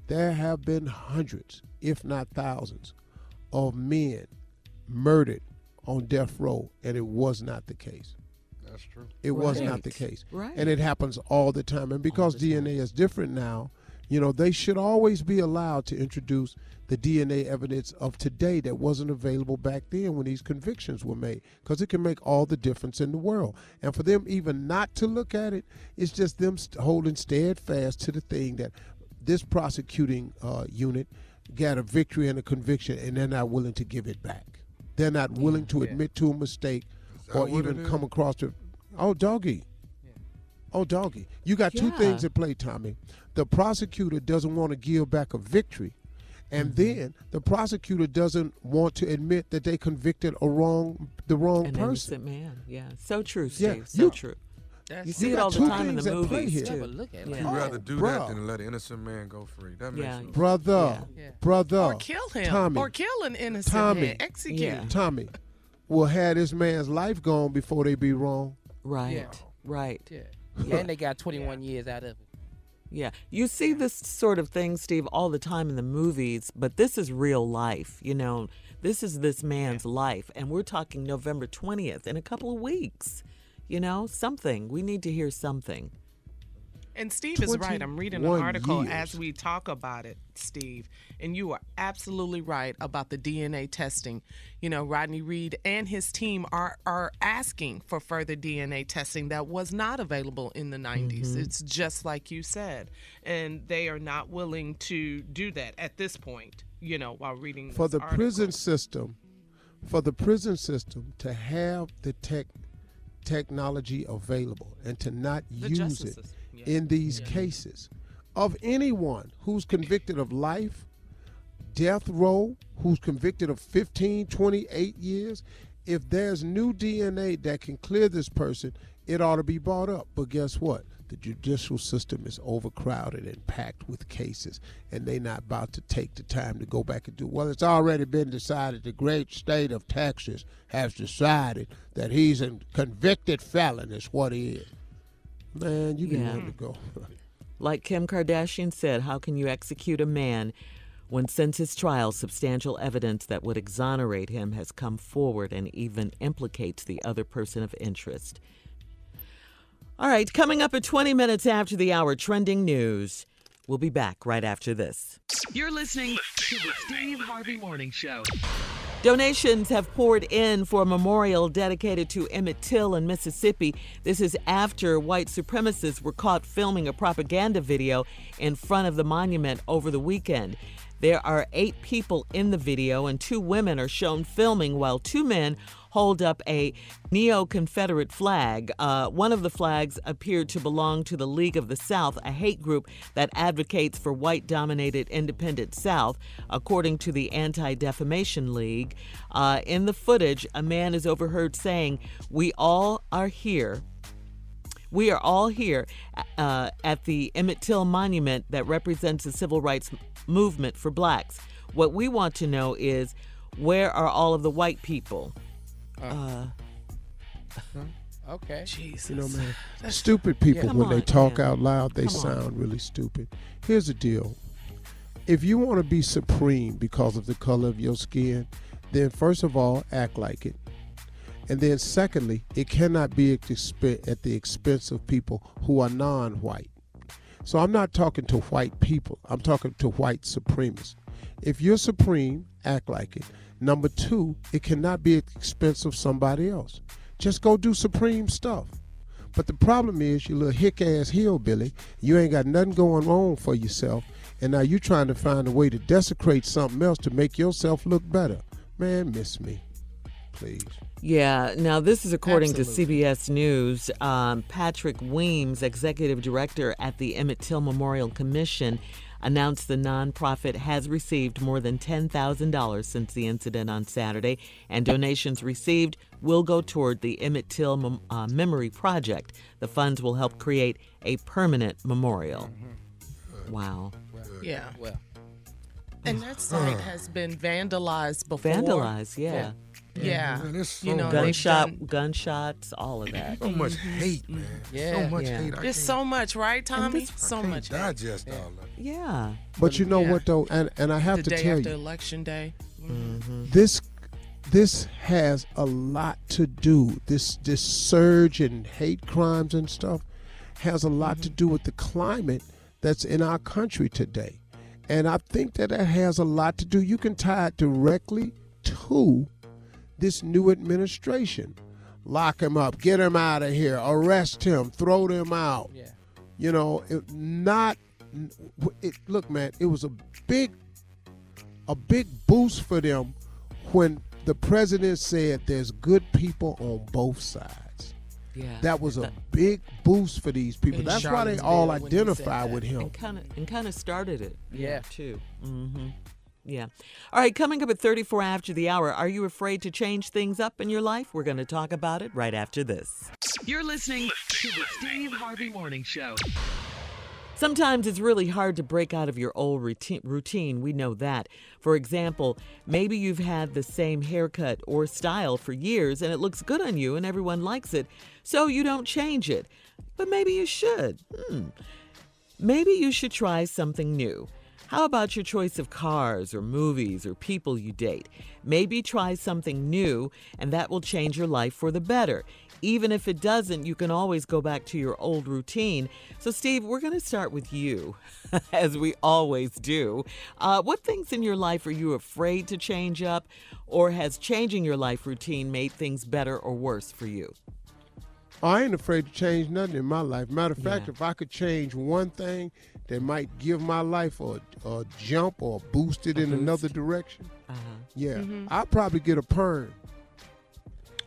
there have been hundreds, if not thousands, of men murdered on death row, and it was not the case. That's true. It was not the case. Right. And it happens all the time. And because the time. DNA is different now, you know, they should always be allowed to introduce the DNA evidence of today that wasn't available back then when these convictions were made because it can make all the difference in the world. And for them even not to look at it, it's just them holding steadfast to the thing that this prosecuting uh, unit got a victory and a conviction and they're not willing to give it back. They're not willing to admit to a mistake or even come across the oh doggy. Oh doggy. You got two Yeah. things at play, Tommy. The prosecutor doesn't want to give back a victory. And Mm-hmm. then the prosecutor doesn't want to admit that they convicted a wrong the wrong An person. innocent man. Yeah. So true, Steve. Yeah, So you- true. That's You see You it all the two time in the things at play movies, here. too. But look at it. Yeah. You'd rather do bruh. that than let an innocent man go free. That makes Yeah. sense. Brother, Yeah. brother, or kill him, Tommy, or kill an innocent Tommy. man. Execute. Yeah. Tommy will have this man's life gone before they be wrong. Right. Yeah. Right. Yeah. yeah. And they got 21 years out of it. Yeah. You see this sort of thing, Steve, all the time in the movies, but this is real life. You know, this is this man's life. And we're talking November 20th in a couple of weeks. You know, something. We need to hear something. And Steve is right. I'm reading an article years. as we talk about it, Steve. And you are absolutely right about the DNA testing. You know, Rodney Reed and his team are are asking for further DNA testing that was not available in the 90s. Mm-hmm. It's just like you said. And they are not willing to do that at this point. you know, while reading for the article. prison system, for the prison system to have the tech technology available and to not The use it system. In these cases of anyone who's convicted of life, death row, who's convicted of 15, 28 years, if there's new DNA that can clear this person, it ought to be brought up. But guess what? The judicial system is overcrowded and packed with cases, and they're not about to take the time to go back and do. Well, it's already been decided. The great state of Texas has decided that he's a convicted felon. Is what he is. Man, you be Yeah. wanting to go. Like Kim Kardashian said, how can you execute a man when since his trial substantial evidence that would exonerate him has come forward and even implicates the other person of interest? All right, coming up at 20 minutes after the hour, trending news. We'll be back right after this. You're listening to the Steve Harvey Morning Show. Donations have poured in for a memorial dedicated to Emmett Till in Mississippi. This is after white supremacists were caught filming a propaganda video in front of the monument over the weekend. There are eight people in the video, and two women are shown filming while two men hold up a neo Confederate flag. Uh, one of the flags appeared to belong to the League of the South, a hate group that advocates for white dominated independent South, according to the Anti Defamation League. Uh, in the footage, a man is overheard saying, We all are here. We are all here uh, at the Emmett Till Monument that represents the civil rights movement for blacks. What we want to know is where are all of the white people? Uh, Okay. Jesus. You know, man, stupid people Come when they talk man. out loud, they Come on. sound really stupid. Here's the deal: if you want to be supreme because of the color of your skin, then first of all, act like it, and then secondly, it cannot be at the expense of people who are non-white. So I'm not talking to white people. I'm talking to white supremacists. If you're supreme, act like it. Number two, it cannot be at the expense of somebody else. Just go do supreme stuff. But the problem is, you little hick ass hillbilly, you ain't got nothing going on for yourself, and now you're trying to find a way to desecrate something else to make yourself look better. Man, miss me, please. Yeah, now this is according Absolutely. to CBS News. Um, Patrick Weems, executive director at the Emmett Till Memorial Commission, announced the nonprofit has received more than $10,000 since the incident on Saturday, and donations received will go toward the Emmett Till Mem- uh, Memory Project. The funds will help create a permanent memorial. Wow. Yeah. Well, And that site has been vandalized before. Vandalized, yeah. Yeah. Man, there's so You know, Gunshot, done- gunshots, all of that. so much hate, man. Mm-hmm. Yeah. so much Yeah. hate. I There's can't- so much, right, Tommy? this- I So can't much. hate. digest all of it. Yeah. But you know Yeah. what though, and and I have The to day tell after you, election day. Mm-hmm. this this has a lot to do this this surge in hate crimes and stuff has a lot to mm-hmm. do with the climate that's in our country today and i think that that has a lot to do you can tie it directly to this new administration lock him up get him out of here arrest him throw them out yeah. you know it, not it, look man it was a big a big boost for them when the president said there's good people on both sides Yeah. that was a big boost for these people In that's why they all Charlottesville when he said identify with him and kind of and kind of started it. Yeah. too. Mm-hmm. Yeah. All right. Coming up at 34 after the hour. Are you afraid to change things up in your life? We're going to talk about it right after this. You're listening to the Steve Harvey Morning Show. Sometimes it's really hard to break out of your old routine. We know that. For example, maybe you've had the same haircut or style for years and it looks good on you and everyone likes it, so you don't change it. But maybe you should. Hmm. Maybe you should try something new. How about your choice of cars or movies or people you date? Maybe try something new and that will change your life for the better. Even if it doesn't, you can always go back to your old routine. So, Steve, we're going to start with you, as we always do. Uh, what things in your life are you afraid to change up, or has changing your life routine made things better or worse for you? I ain't afraid to change nothing in my life. Matter of fact, Yeah. if I could change one thing that might give my life a, a jump or boost it in another direction, Uh-huh. yeah, Mm-hmm. I'll probably get a perm.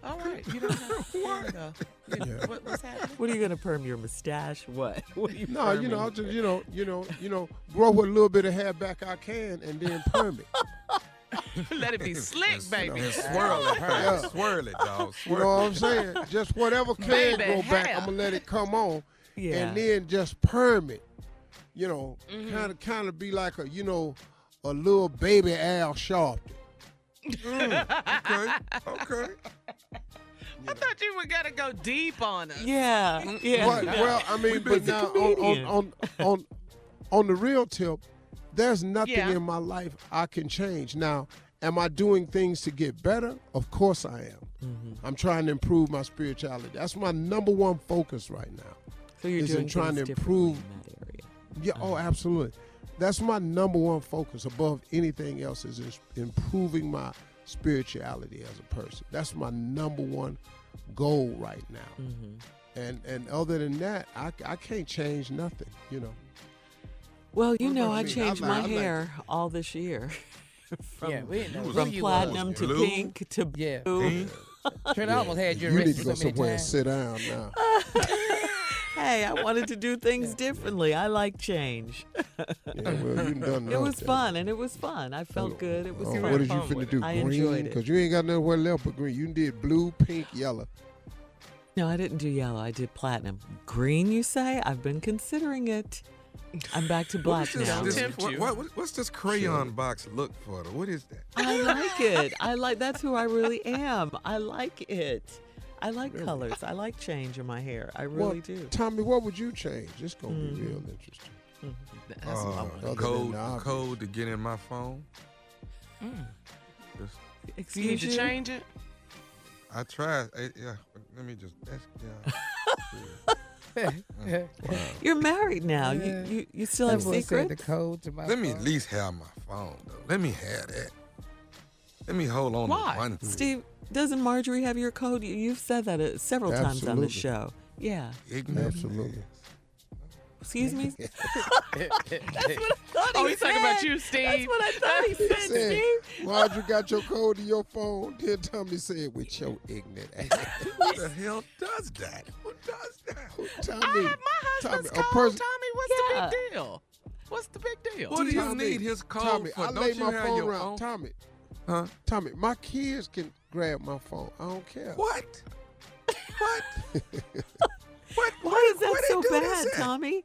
All right. You don't have what? Yeah. What, what's happening? What are you gonna perm your mustache? What? What are you No, you know. I'll just you know, you know, you know, grow what little bit of hair back I can, and then perm it. Let it be slick, baby. And swirl it, Yeah. swirl it, dog. You know what I'm saying? Just whatever can Baby grow back, hair. I'm gonna let it come on, Yeah. and then just perm it. You know, kind of, kind of be like a, you know, a little baby Al Sharpton. Okay, okay. I thought you were gonna go deep on us. Yeah. Yeah. But, well, I mean, but busy now on, on, on, on, on the real tip, there's nothing Yeah. in my life I can change. Now, am I doing things to get better? Of course I am. Mm-hmm. I'm trying to improve my spirituality. That's my number one focus right now. so you're in doing trying to improve- in that area. Yeah, oh, absolutely. That's my number one focus above anything else is improving my spirituality as a person. That's my number one goal right now. And and other than that, I, I can't change nothing, you know. Well, you know, I changed I my like- hair all this year. from yeah, we didn't know was who from you platinum was. to Blue? pink to Yeah. blue. Trent almost had you You need arrested to go so many somewhere and times. sit down now. Hey, I wanted to do things differently. I like change. Yeah, well, you done It was fun, and it was fun. I felt oh, good. It was Oh, fun. what did you fun finna do? it. I green? enjoyed Because it. you ain't got nowhere left but green. You did blue, pink, yellow. No, I didn't do yellow. I did platinum. Green, you say? I've been considering it. I'm back to What black is this, now. this- Tempt what- what- what- what's this crayon box look for? What is that? I like it. I like. That's who I really am. I like it. I like colors. I like change in my hair. I really What- do. Mm. Tommy, what would you change? It's gonna be real interesting. That's Uh, what I want. code, the the obvious. code to get in my phone. Mm. Just, Do Excuse you need to you? change it? I tried. yeah, let me just. That's, yeah. You're married now. Yeah. You, you you still have That boy secrets. the code to my Let me phone. at least have my phone though. Let me have that. Let me hold on Why? to one thing. Steve, doesn't Marjorie have your code? You- You've said that uh, several times on the Absolutely. show. Yeah. Ignorant Absolutely. Excuse me. That's what I thought Oh, he's talking about you, Steve. That's what I thought he said, Said, Steve. Why'd you got your code to your phone? Then Tommy said, with your ignorant ass. Who the hell does that? Who does that? Tommy, I have my husband's Tommy, code. person- Tommy, what's Yeah. the big deal? What's the big deal? What do you Tommy, need his code Tommy, for? I Don't lay you my have phone your around. own? Tommy, Huh? Tommy, my kids can grab my phone. I don't care. What? What? What? Why is that where so bad, this? Tommy?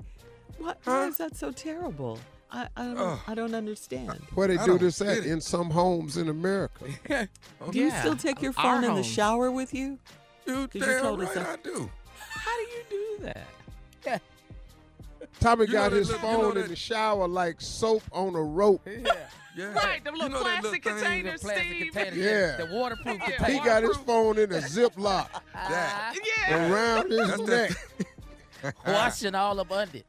What, Why is that so terrible? I I don't, Ugh. I don't understand. Where they I do don't this at get it. in some homes in America. Do you Yeah, still take your our phone in the shower with you? You 'Cause you damn told us right that- I do. How do you do that? Tommy You got know that his little- you know phone in that- the shower like soap on a rope. Yeah. Right, them You little know that plastic little thing, containers, Plastic Steve. container, Yeah. The waterproof Yeah. He container. got his phone in a Ziploc That. Ah. Around his neck. Washing all up under.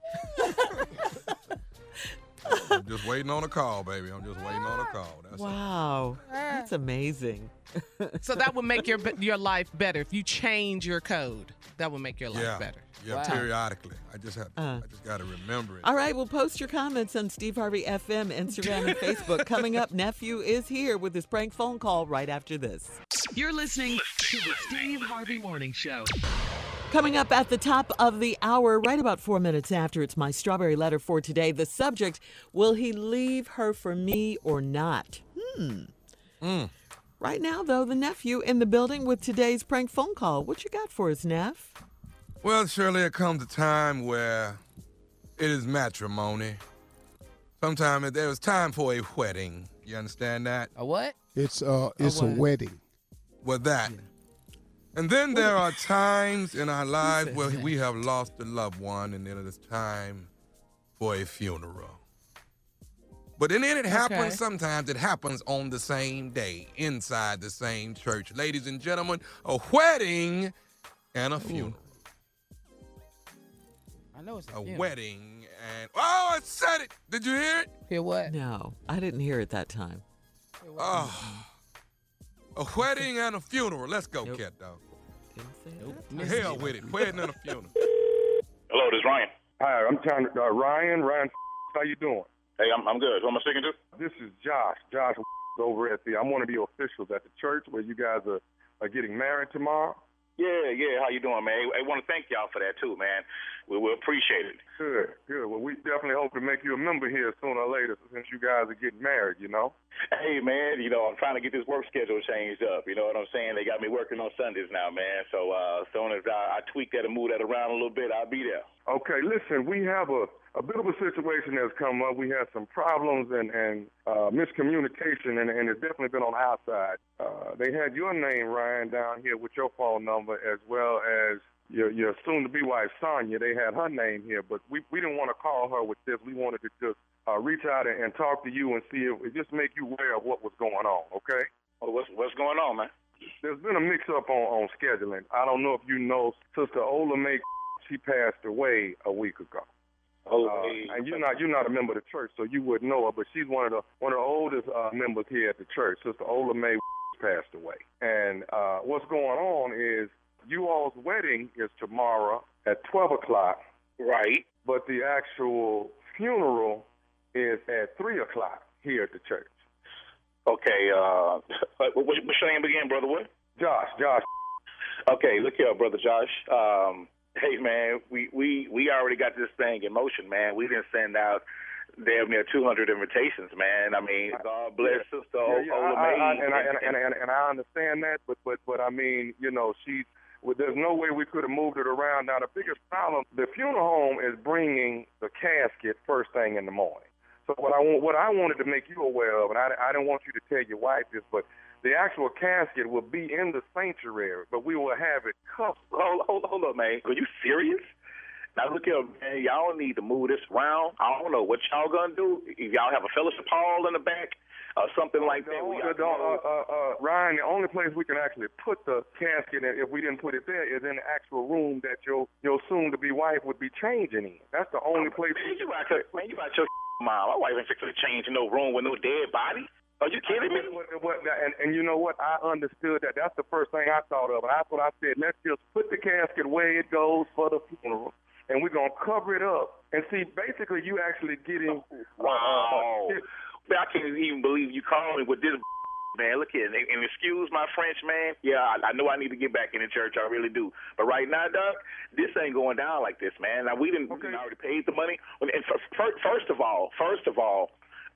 I'm just waiting on a call, baby. I'm just waiting on a call. That's all. Wow, that's amazing. So that would make your your life better if you change your code. That would make your life Yeah. better. Yeah, Wow. periodically. I just have Uh. I just gotta remember it. All right, well, post your comments on Steve Harvey FM, Instagram, and Facebook. Coming up, nephew is here with his prank phone call right after this. You're listening to the Steve Harvey Morning Show. Coming up at the top of the hour, right about four minutes after, it's my strawberry letter for today. The subject Will he leave her for me or not? Hmm. Right now, though, the nephew in the building with today's prank phone call. What you got for us, Neff? Well, surely there comes a time where it is matrimony. Sometime there is time for a wedding. You understand that? A what? It's uh, it's a what? wedding. With that. And then there are times in our lives where we have lost a loved one, and then it is time for a funeral. But then it happens Okay. sometimes, it happens on the same day, inside the same church. Ladies and gentlemen, a wedding and a funeral. I know it's a, A wedding and. Oh, I said it! Did you hear it? Hear what? No, I didn't hear it that time. Oh. A wedding and a funeral. Let's go, Nope. cat dog. Didn't say The hell with it. Wedding and a funeral. Hello, this is Ryan. Hi, I'm trying to, uh, Ryan. Ryan, how you doing? Hey, I'm, I'm good. Who am I speaking to? This is Josh. Josh over at the, I'm one of the officials at the church where you guys are, are getting married tomorrow. Yeah, yeah. How you doing, man? I, want to thank y'all for that too, man. We we appreciate it. Good, good. Well, we definitely hope to make you a member here sooner or later since you guys are getting married, you know? Hey, man, you know, I'm trying to get this work schedule changed up. You know what I'm saying? They got me working on Sundays now, man. So uh, as soon as I, I tweak that and move that around a little bit, I'll be there. Okay, listen, we have a, a bit of a situation that's come up. We had some problems and, and uh, miscommunication, and, and it's definitely been on our side. Uh, they had your name, Ryan, down here with your phone number, as well as your, your soon-to-be wife, Sonia. They had her name here, but we, we didn't want to call her with this. We wanted to just uh, reach out and, and talk to you and see if it just make you aware of what was going on, okay? Well, what's, what's going on, man? There's been a mix-up on, on scheduling. I don't know if you know Sister Ola May she passed away a week ago. Oh, uh, and you're not you're not a member of the church, so you wouldn't know her. But she's one of the one of the oldest uh, members here at the church. Sister Ola May passed away. And uh, what's going on is you all's wedding is tomorrow at 12 o'clock. Right. But the actual funeral is at 3 o'clock here at the church. Okay. Uh, what's your name again, brother? What? Josh. Josh. Okay, look here, brother Josh. Um, Hey man, we we we already got this thing in motion, man. We didn't send out damn near 200 invitations, man. I mean, God bless yeah. Sister yeah, yeah, Ola I, May. I, and, I, and, and, and, and I understand that, but but but I mean, you know, she's well, there's no way we could have moved it around. Now, the biggest problem, the funeral home is bringing the casket first thing in the morning. So what I want, what I wanted to make you aware of, and I, I didn't want you to tell your wife this, but the actual casket will be in the sanctuary, but we will have it covered. Hold, hold, hold up, man. Are you serious? Now look here, man. Y'all need to move this around. I don't know what y'all gonna do. If y'all have a fellowship hall in the back or something like that. The, uh, uh, uh, Ryan, the only place we can actually put the casket in, if we didn't put it there, is in the actual room that your your soon-to-be wife would be changing in. That's the only place. Man, you out your, man, you out your mom. My wife ain't fixing to change in no room with no dead body. Are you kidding me? And, and you know what? I understood that. That's the first thing I thought of. And that's what I said. Let's just put the casket where it goes for the funeral, and we're gonna cover it up. And see, basically, you actually getting. Wow. Uh, I can't even believe you called me with this. Man, look here, and, and excuse my French, man. Yeah, I, I know I need to get back in the church. I really do. But right now, Doug, this ain't going down like this, man. Now we didn't, okay. we already paid the money. And first, first of all, first of all,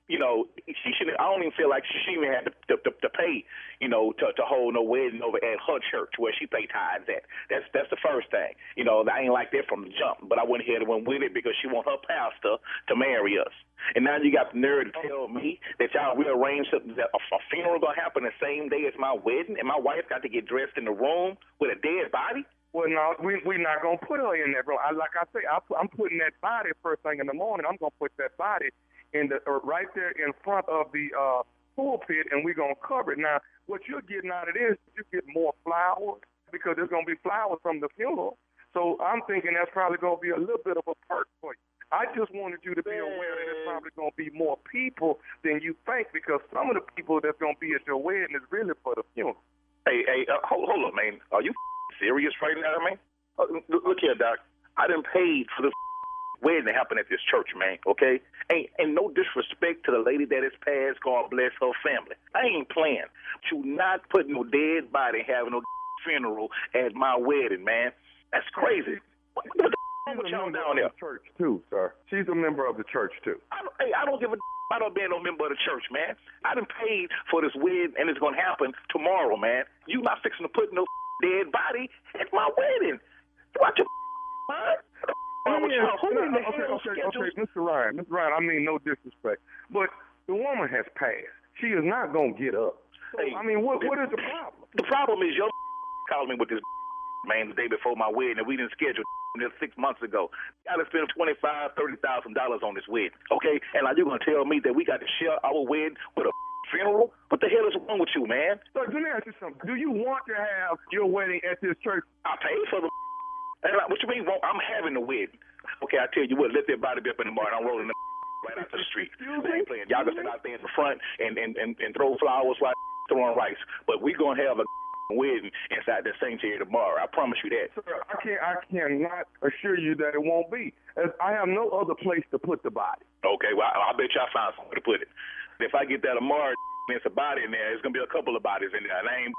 you know, she shouldn't. I don't even feel like she, she even had to, to, to pay, you know, to, to hold no wedding over at her church where she pay tithes at. That's that's the first thing. You know, I ain't like that from the jump. But I went ahead and went with it because she want her pastor to marry us. And now you got the nerve to tell me that y'all rearranged that a, a funeral gonna happen the same day as my wedding, and my wife got to get dressed in the room with a dead body. Well, no, we we're not gonna put her in that room. I, like I say, I, I'm putting that body first thing in the morning. I'm gonna put that body in the uh, right there in front of the uh, pulpit, and we're gonna cover it. Now, what you're getting out of this, you get more flowers because there's gonna be flowers from the funeral. So I'm thinking that's probably gonna be a little bit of a perk for you. I just wanted you to be aware that there's probably going to be more people than you think because some of the people that's going to be at your wedding is really for the funeral. Hey, hey, uh, hold, hold up, man. Are you serious right now, man? Uh, look here, Doc. I didn't pay for the wedding to happen at this church, man. Okay, ain't and no disrespect to the lady that is passed. God bless her family. I ain't playing. You not put no dead body having no funeral at my wedding, man. That's crazy. What, the She's with y'all down there? the church too, sir. She's a member of the church too. I don't, hey, I don't give a I don't being no member of the church, man. I done paid for this wedding, and it's gonna happen tomorrow, man. You not fixing to put no dead body at my wedding. Watch your mind. Oh, yeah, yeah. y'all- Who in the okay, hell okay, schedules? okay, Mr. Ryan, Mr. Ryan. I mean, no disrespect, but the woman has passed. She is not gonna get up. Hey, I mean, what what is the problem? The problem is your called me with this man the day before my wedding, and we didn't schedule this six months ago. I done spent twenty five, thirty thousand dollars on this wedding. Okay, and now you're gonna tell me that we got to share our wedding with a funeral? What the hell is wrong with you, man? So let me ask you something. Do you want to have your wedding at this church? I paid for the. And like, what you mean? Well, I'm having the wedding. Okay, I tell you what. Let that body be up in the morning. I'm rolling the right out to the street. I ain't playing. Y'all can sit out there in the front and and and, and throw flowers while throwing rice. But we gonna have a wedding inside that sanctuary tomorrow. I promise you that. Sir, I can't. I cannot assure you that it won't be. As I have no other place to put the body. Okay, well, I, I bet you I found somewhere to put it. If I get that tomorrow, there's a body in there. It's gonna be a couple of bodies in there. And I ain't.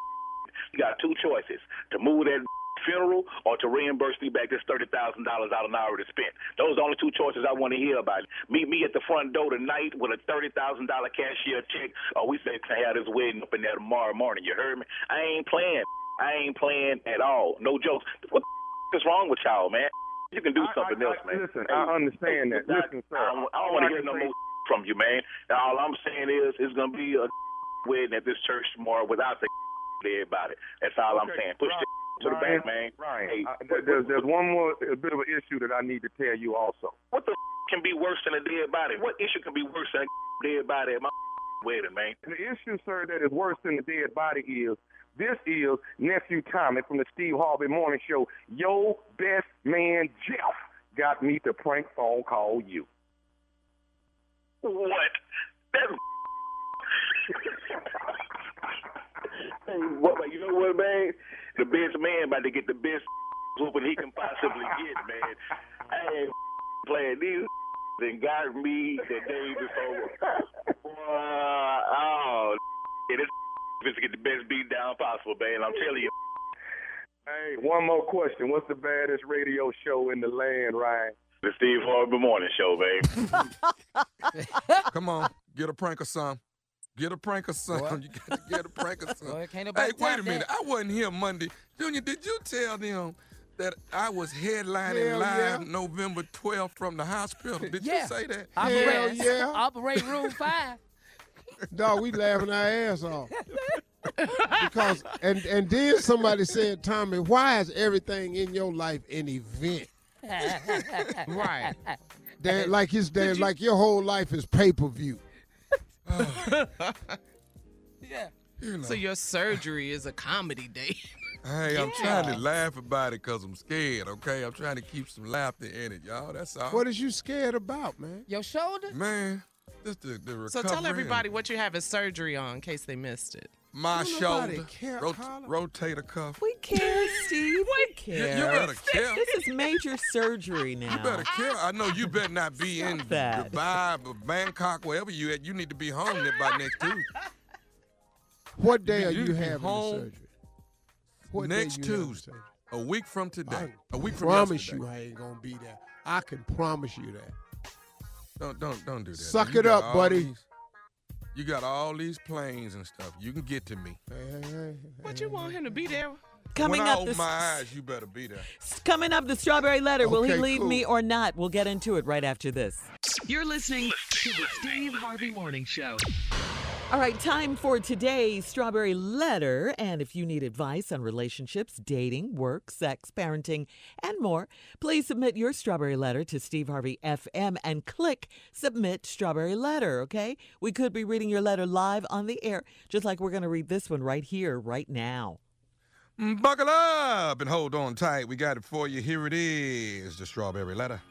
You got two choices: to move that funeral or to reimburse me back this thirty thousand dollars out of I already spent. Those are the only two choices I want to hear about. Meet me at the front door tonight with a thirty thousand dollar cashier check, or we say to have this wedding up in there tomorrow morning. You heard me? I ain't playing. I ain't playing at all. No jokes. What the is wrong with y'all, man? You can do something I, else, man. Listen, I understand that. Listen, sir. I don't, I don't want to hear no more from you, man. All I'm saying is it's gonna be a wedding at this church tomorrow without the everybody. That's all I'm saying. Push the to the back, man. Ryan, Hey, I, there's there's one more a bit of an issue that I need to tell you also. what the can be worse than a dead body? What issue can be worse than a dead body at my wedding, man? The issue, sir, that is worse than the dead body is this is nephew Tommy from the Steve Harvey Morning Show. Your best man Jeff got me to prank phone call you. What? That's hey, what, you know what, man? The best man about to get the best whooping he can possibly get, man. I ain't playing these and got me the day before. Oh, yeah, this is to get the best beat down possible, man. I'm telling you. Hey, one more question. What's the baddest radio show in the land, Ryan? The Steve Harvey Morning Show, babe. Come on, get a prank or some. Get a prank or something. What? You got to get a prank or something. Boy, can't hey, wait a minute. that. I wasn't here Monday. Junior, did you tell them that I was headlining Hell live yeah. November 12th from the hospital? Did Yeah. you say that? Operate, yeah. Operate Room 5. Dog, we laughing our ass off. because and and then somebody said, Tommy, why is everything in your life an event? Right. That like his dad, like your whole life is pay per view. yeah. You know. So your surgery is a comedy day. Hey, I'm trying to laugh about it because I'm scared, okay? I'm trying to keep some laughter in it, y'all. That's all. What is you scared about, man? Your shoulder? Man, just the, the recovery. So tell everybody what you have a surgery on in case they missed it. My Don't nobody shoulder, care, rot- rotator cuff. We care, Steve. We care. You better care. This is major surgery now. You better care. I know you better not be in that. Dubai, or Bangkok, wherever you at. You need to be home there by next Tuesday. What day You are you to be having the home surgery? What next you having the Tuesday. A week from today. I A week from promise yesterday. you I ain't gonna be there. I can promise you that. Don't don't don't do that. Suck You it up, all buddy. these- you got all these planes and stuff. You can get to me. Hey, hey, hey, What you want him to be there? Coming when I up, open this, my eyes, you better be there. coming up, the strawberry letter. Will he Okay, leave me or not? We'll get into it right after this. You're listening to the Steve Harvey Morning Show. All right, time for today's strawberry letter. And if you need advice on relationships, dating, work, sex, parenting, and more, please submit your strawberry letter to Steve Harvey FM and click submit strawberry letter, okay? We could be reading your letter live on the air, just like we're going to read this one right here, right now. Mm, Buckle up and hold on tight. We got it for you. Here it is the strawberry letter.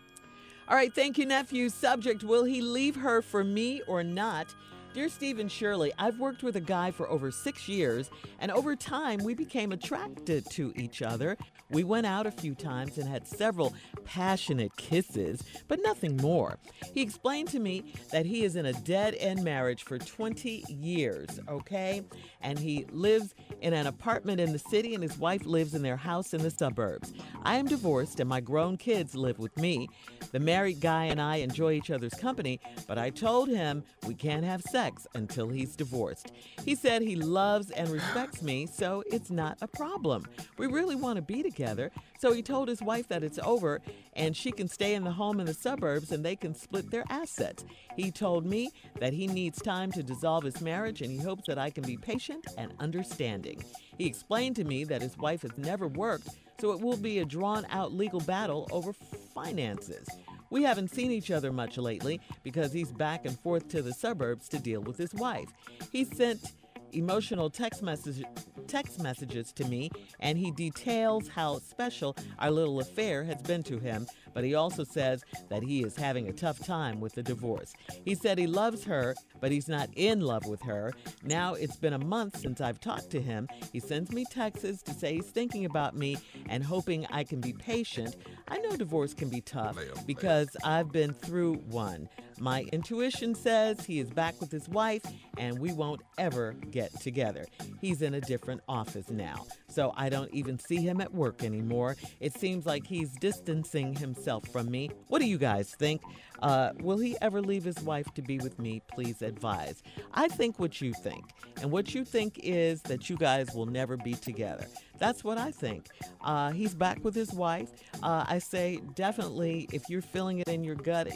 All right, thank you, nephew. Subject Will he leave her for me or not? Dear Stephen Shirley, I've worked with a guy for over six years, and over time we became attracted to each other. We went out a few times and had several passionate kisses, but nothing more. He explained to me that he is in a dead end marriage for 20 years, okay? And he lives in an apartment in the city, and his wife lives in their house in the suburbs. I am divorced, and my grown kids live with me. The married guy and I enjoy each other's company, but I told him we can't have sex until he's divorced. He said he loves and respects me, so it's not a problem. We really want to be together, so he told his wife that it's over and she can stay in the home in the suburbs and they can split their assets. He told me that he needs time to dissolve his marriage and he hopes that I can be patient and understanding. He explained to me that his wife has never worked, so it will be a drawn out legal battle over finances. We haven't seen each other much lately because he's back and forth to the suburbs to deal with his wife. He sent emotional text message, text messages to me and he details how special our little affair has been to him, but he also says that he is having a tough time with the divorce. He said he loves her, but he's not in love with her. Now it's been a month since I've talked to him. He sends me texts to say he's thinking about me and hoping I can be patient. I know divorce can be tough because I've been through one. My intuition says he is back with his wife and we won't ever get together. He's in a different office now, so I don't even see him at work anymore. It seems like he's distancing himself from me. What do you guys think? Uh, will he ever leave his wife to be with me? Please advise. I think what you think. And what you think is that you guys will never be together. That's what I think. Uh, he's back with his wife. Uh, I say definitely, if you're feeling it in your gut,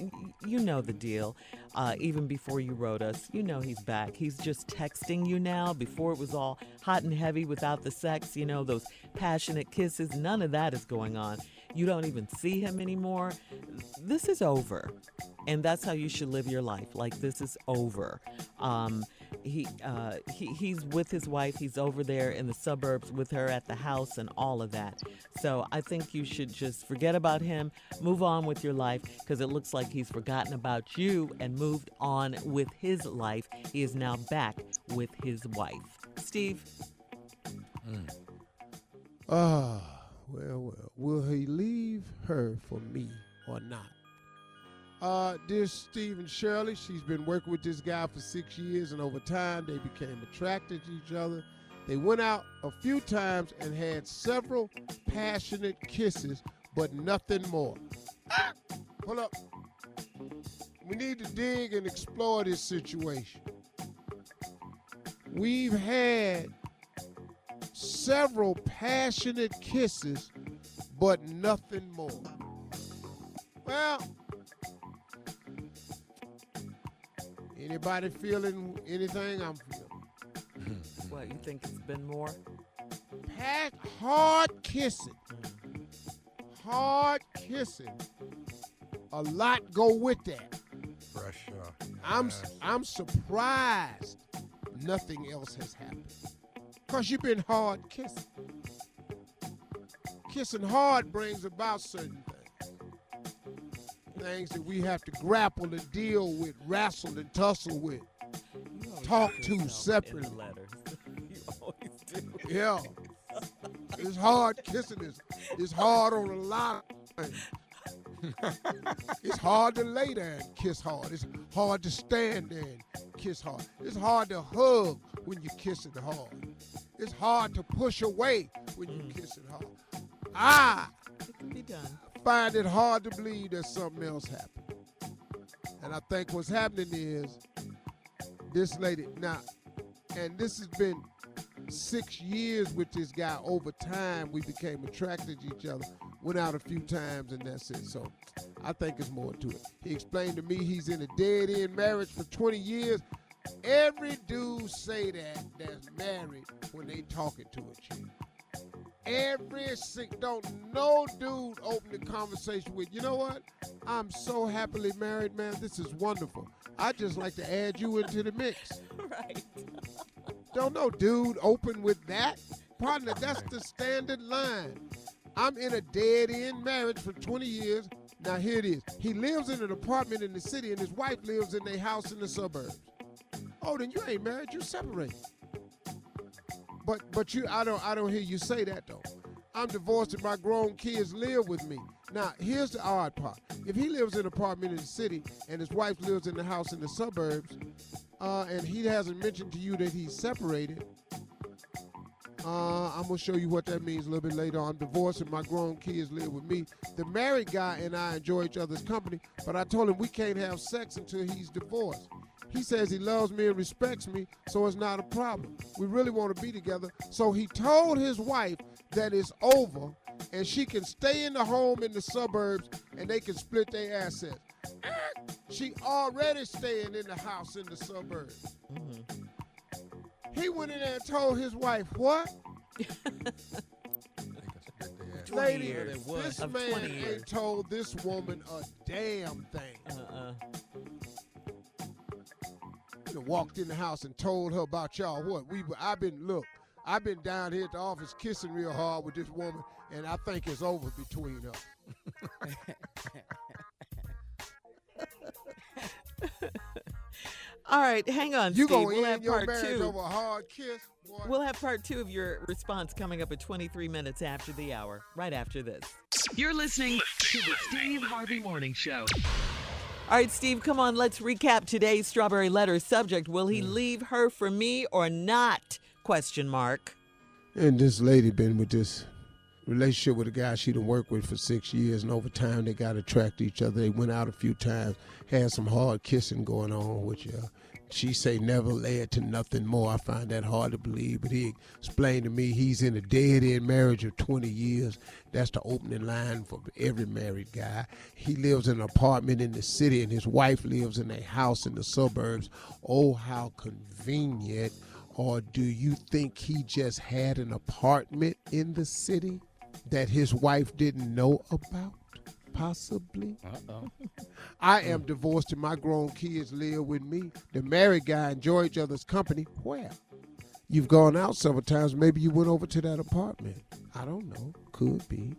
you know the deal. Uh, even before you wrote us, you know he's back. He's just texting you now. Before it was all hot and heavy without the sex, you know, those passionate kisses. None of that is going on. You don't even see him anymore. This is over. And that's how you should live your life. Like, this is over. Um, he, uh, he he's with his wife. He's over there in the suburbs with her at the house and all of that. So I think you should just forget about him, move on with your life because it looks like he's forgotten about you and moved on with his life. He is now back with his wife. Steve, Ah, well, well. Will he leave her for me or not? Uh, dear Steve and Shirley, she's been working with this guy for six years, and over time they became attracted to each other. They went out a few times and had several passionate kisses, but nothing more. Ah, hold up. We need to dig and explore this situation. We've had several passionate kisses, but nothing more. Well, anybody feeling anything I'm feeling? what you think it's been more? Pat, hard kissing. Hard kissing. A lot go with that. Pressure. Uh, I'm I'm surprised nothing else has happened. Cause you've been hard kissing. Kissing hard brings about certain things. That we have to grapple and deal with, wrestle and tussle with, talk to separately. letters. you always do. Yeah. It's hard kissing is it's hard on a lot of things. it's hard to lay there and kiss hard. It's hard to stand there and kiss hard. It's hard to hug when you're kissing hard. It's hard to push away when you're kissing hard. Ah, It can be done. Find it hard to believe that something else happened. And I think what's happening is this lady now, and this has been six years with this guy. Over time, we became attracted to each other. Went out a few times, and that's it. So I think it's more to it. He explained to me he's in a dead end marriage for 20 years. Every dude say that that's married when they talking to a chick. Every sick don't no dude open the conversation with, you know what? I'm so happily married, man. This is wonderful. I just like to add you into the mix. right. Don't no dude open with that. Partner, that's the standard line. I'm in a dead end marriage for 20 years. Now here it is. He lives in an apartment in the city and his wife lives in a house in the suburbs. Oh, then you ain't married, you separated. But but you I don't I don't hear you say that though. I'm divorced and my grown kids live with me. Now here's the odd part. If he lives in an apartment in the city and his wife lives in the house in the suburbs, uh, and he hasn't mentioned to you that he's separated, uh, I'm gonna show you what that means a little bit later. I'm divorced and my grown kids live with me. The married guy and I enjoy each other's company, but I told him we can't have sex until he's divorced. He says he loves me and respects me, so it's not a problem. We really want to be together. So he told his wife that it's over and she can stay in the home in the suburbs and they can split their assets. She already staying in the house in the suburbs. He went in there and told his wife, what? Lady, years. this man ain't told this woman a damn thing. Uh-uh and walked in the house and told her about y'all. What we I've been look, I've been down here at the office kissing real hard with this woman, and I think it's over between us. All right, hang on. You Steve. gonna we'll end your marriage two. over a hard kiss? Boy. We'll have part two of your response coming up at 23 minutes after the hour. Right after this, you're listening to the Steve Harvey Morning Show. All right, Steve, come on, let's recap today's strawberry letter subject. Will he leave her for me or not? Question mark. And this lady been with this relationship with a guy she done worked with for six years, and over time they got attracted to each other. They went out a few times, had some hard kissing going on, which uh, she say never led to nothing more. I find that hard to believe, but he explained to me he's in a dead-end marriage of 20 years. That's the opening line for every married guy. He lives in an apartment in the city, and his wife lives in a house in the suburbs. Oh, how convenient. Or do you think he just had an apartment in the city that his wife didn't know about? Possibly. Uh-oh. I am divorced and my grown kids live with me. The married guy enjoy each other's company. Where? You've gone out several times. Maybe you went over to that apartment. I don't know. Could be.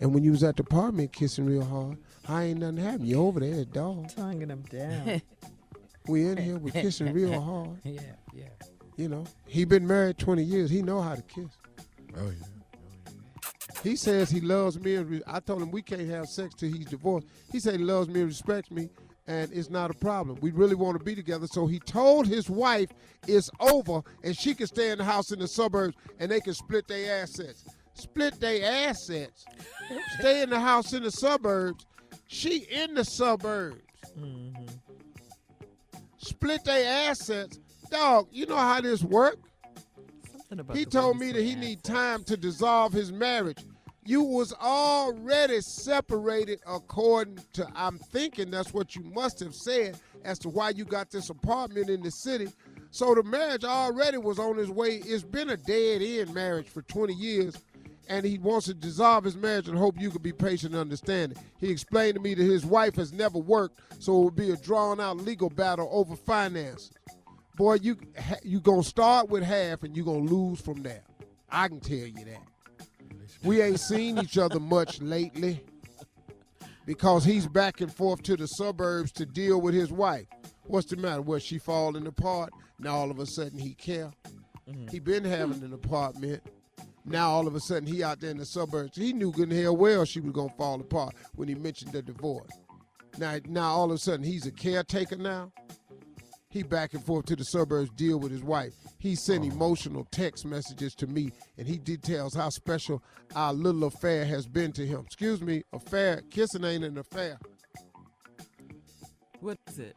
And when you was at the apartment kissing real hard, I ain't nothing happened. You over there, dog. Tonguing him down. We in here, we kissing real hard. Yeah, yeah. You know, he been married 20 years. He know how to kiss. Oh yeah. He says he loves me. And re- I told him we can't have sex till he's divorced. He said he loves me and respects me, and it's not a problem. We really want to be together. So he told his wife it's over, and she can stay in the house in the suburbs, and they can split their assets. Split their assets. stay in the house in the suburbs. She in the suburbs. Split their assets. Dog, you know how this work? About He told me that he say need time to dissolve his marriage. You was already separated according to I'm thinking that's what you must have said as to why you got this apartment in the city. So the marriage already was on its way. It's been a dead end marriage for 20 years. And he wants to dissolve his marriage and hope you could be patient and understanding. He explained to me that his wife has never worked, so it would be a drawn out legal battle over finances boy, you you gonna start with half and you gonna lose from there. I can tell you that. We ain't seen each other much lately because he's back and forth to the suburbs to deal with his wife. What's the matter? Was she falling apart? Now all of a sudden he care. Mm-hmm. He been having an apartment. Now all of a sudden he out there in the suburbs. He knew good and hell well she was gonna fall apart when he mentioned the divorce. Now now all of a sudden he's a caretaker now. He back and forth to the suburbs, deal with his wife. He sent oh. emotional text messages to me, and he details how special our little affair has been to him. Excuse me, affair. Kissing ain't an affair. What is it?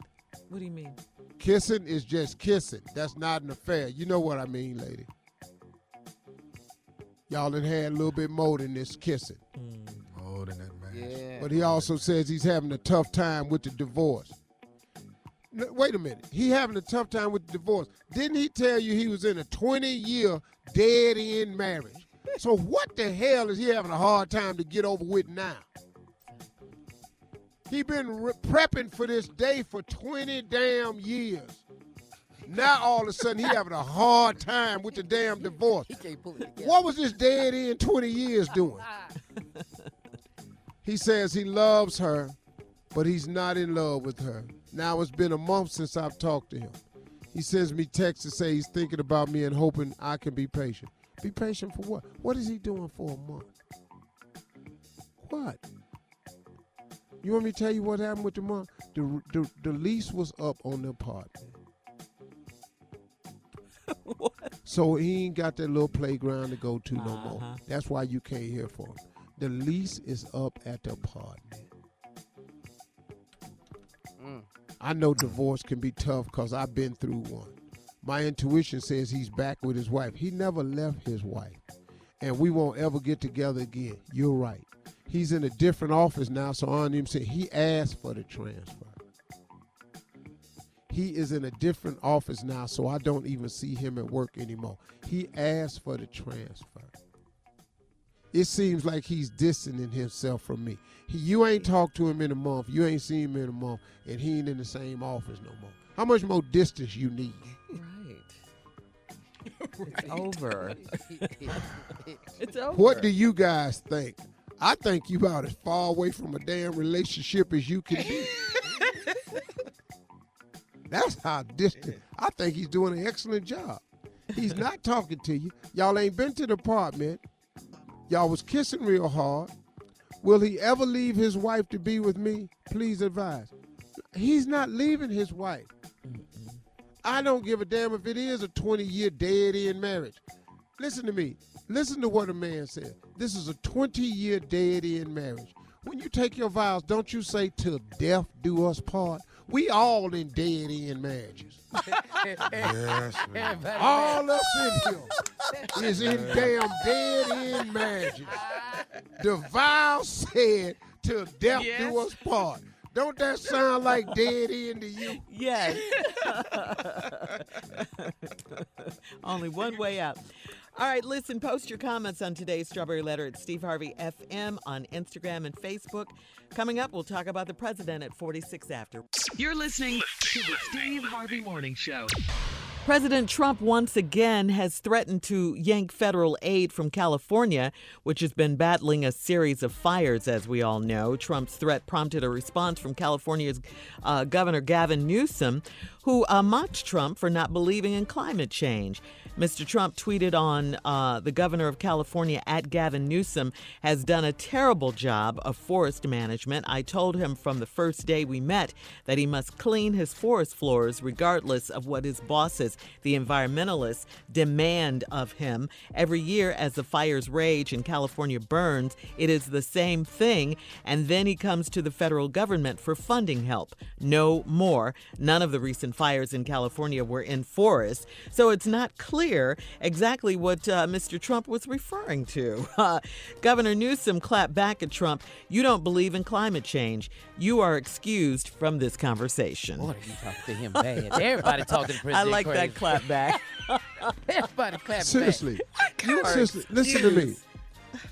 What do you mean? Kissing is just kissing. That's not an affair. You know what I mean, lady. Y'all done had a little bit more than this kissing. Mm. More than that man. Yeah. But he also says he's having a tough time with the divorce. Wait a minute. He having a tough time with the divorce. Didn't he tell you he was in a 20 year dead end marriage? So what the hell is he having a hard time to get over with now? He been re- prepping for this day for 20 damn years. Now all of a sudden he having a hard time with the damn divorce. He can't pull it together. What was this dead end 20 years doing? he says he loves her, but he's not in love with her. Now it's been a month since I've talked to him. He sends me texts to say he's thinking about me and hoping I can be patient. Be patient for what? What is he doing for a month? What? You want me to tell you what happened with the month? The, the, the lease was up on the apartment. So he ain't got that little playground to go to no more. Uh-huh. That's why you can't hear from him. The lease is up at the apartment. I know divorce can be tough because I've been through one. My intuition says he's back with his wife. He never left his wife. And we won't ever get together again. You're right. He's in a different office now, so I don't even say he asked for the transfer. He is in a different office now, so I don't even see him at work anymore. He asked for the transfer. It seems like he's distancing himself from me. He, you ain't talked to him in a month. You ain't seen him in a month, and he ain't in the same office no more. How much more distance you need? Right. It's over. it's over. What do you guys think? I think you about as far away from a damn relationship as you can be. That's how distant. I think he's doing an excellent job. He's not talking to you. Y'all ain't been to the apartment. Y'all was kissing real hard. Will he ever leave his wife to be with me? Please advise. He's not leaving his wife. I don't give a damn if it is a 20 year dead end marriage. Listen to me. Listen to what a man said. This is a 20 year dead end marriage. When you take your vows, don't you say till death do us part? We all in dead end marriages. Yes, man. All us in here is in damn dead end marriages. The vow said till death do us part. Don't that sound like dead end to you? Yes. Only one way out. All right, listen, post your comments on today's Strawberry Letter at Steve Harvey FM on Instagram and Facebook. Coming up, we'll talk about the president at 46 after. You're listening to the Steve Harvey Morning Show. President Trump once again has threatened to yank federal aid from California, which has been battling a series of fires, as we all know. Trump's threat prompted a response from California's uh, Governor Gavin Newsom, who uh, mocked Trump for not believing in climate change. Mr. Trump tweeted on uh, the governor of California at Gavin Newsom has done a terrible job of forest management. I told him from the first day we met that he must clean his forest floors regardless of what his bosses, the environmentalists, demand of him. Every year, as the fires rage and California burns, it is the same thing. And then he comes to the federal government for funding help. No more. None of the recent fires in California were in forests. So it's not clear exactly what uh, Mr. Trump was referring to. Uh, Governor Newsom clapped back at Trump. You don't believe in climate change. You are excused from this conversation. Boy, you talk to him bad. Everybody talking to I like crazy. that clap back. Everybody clap Seriously. You are Seriously, listen to me. excused.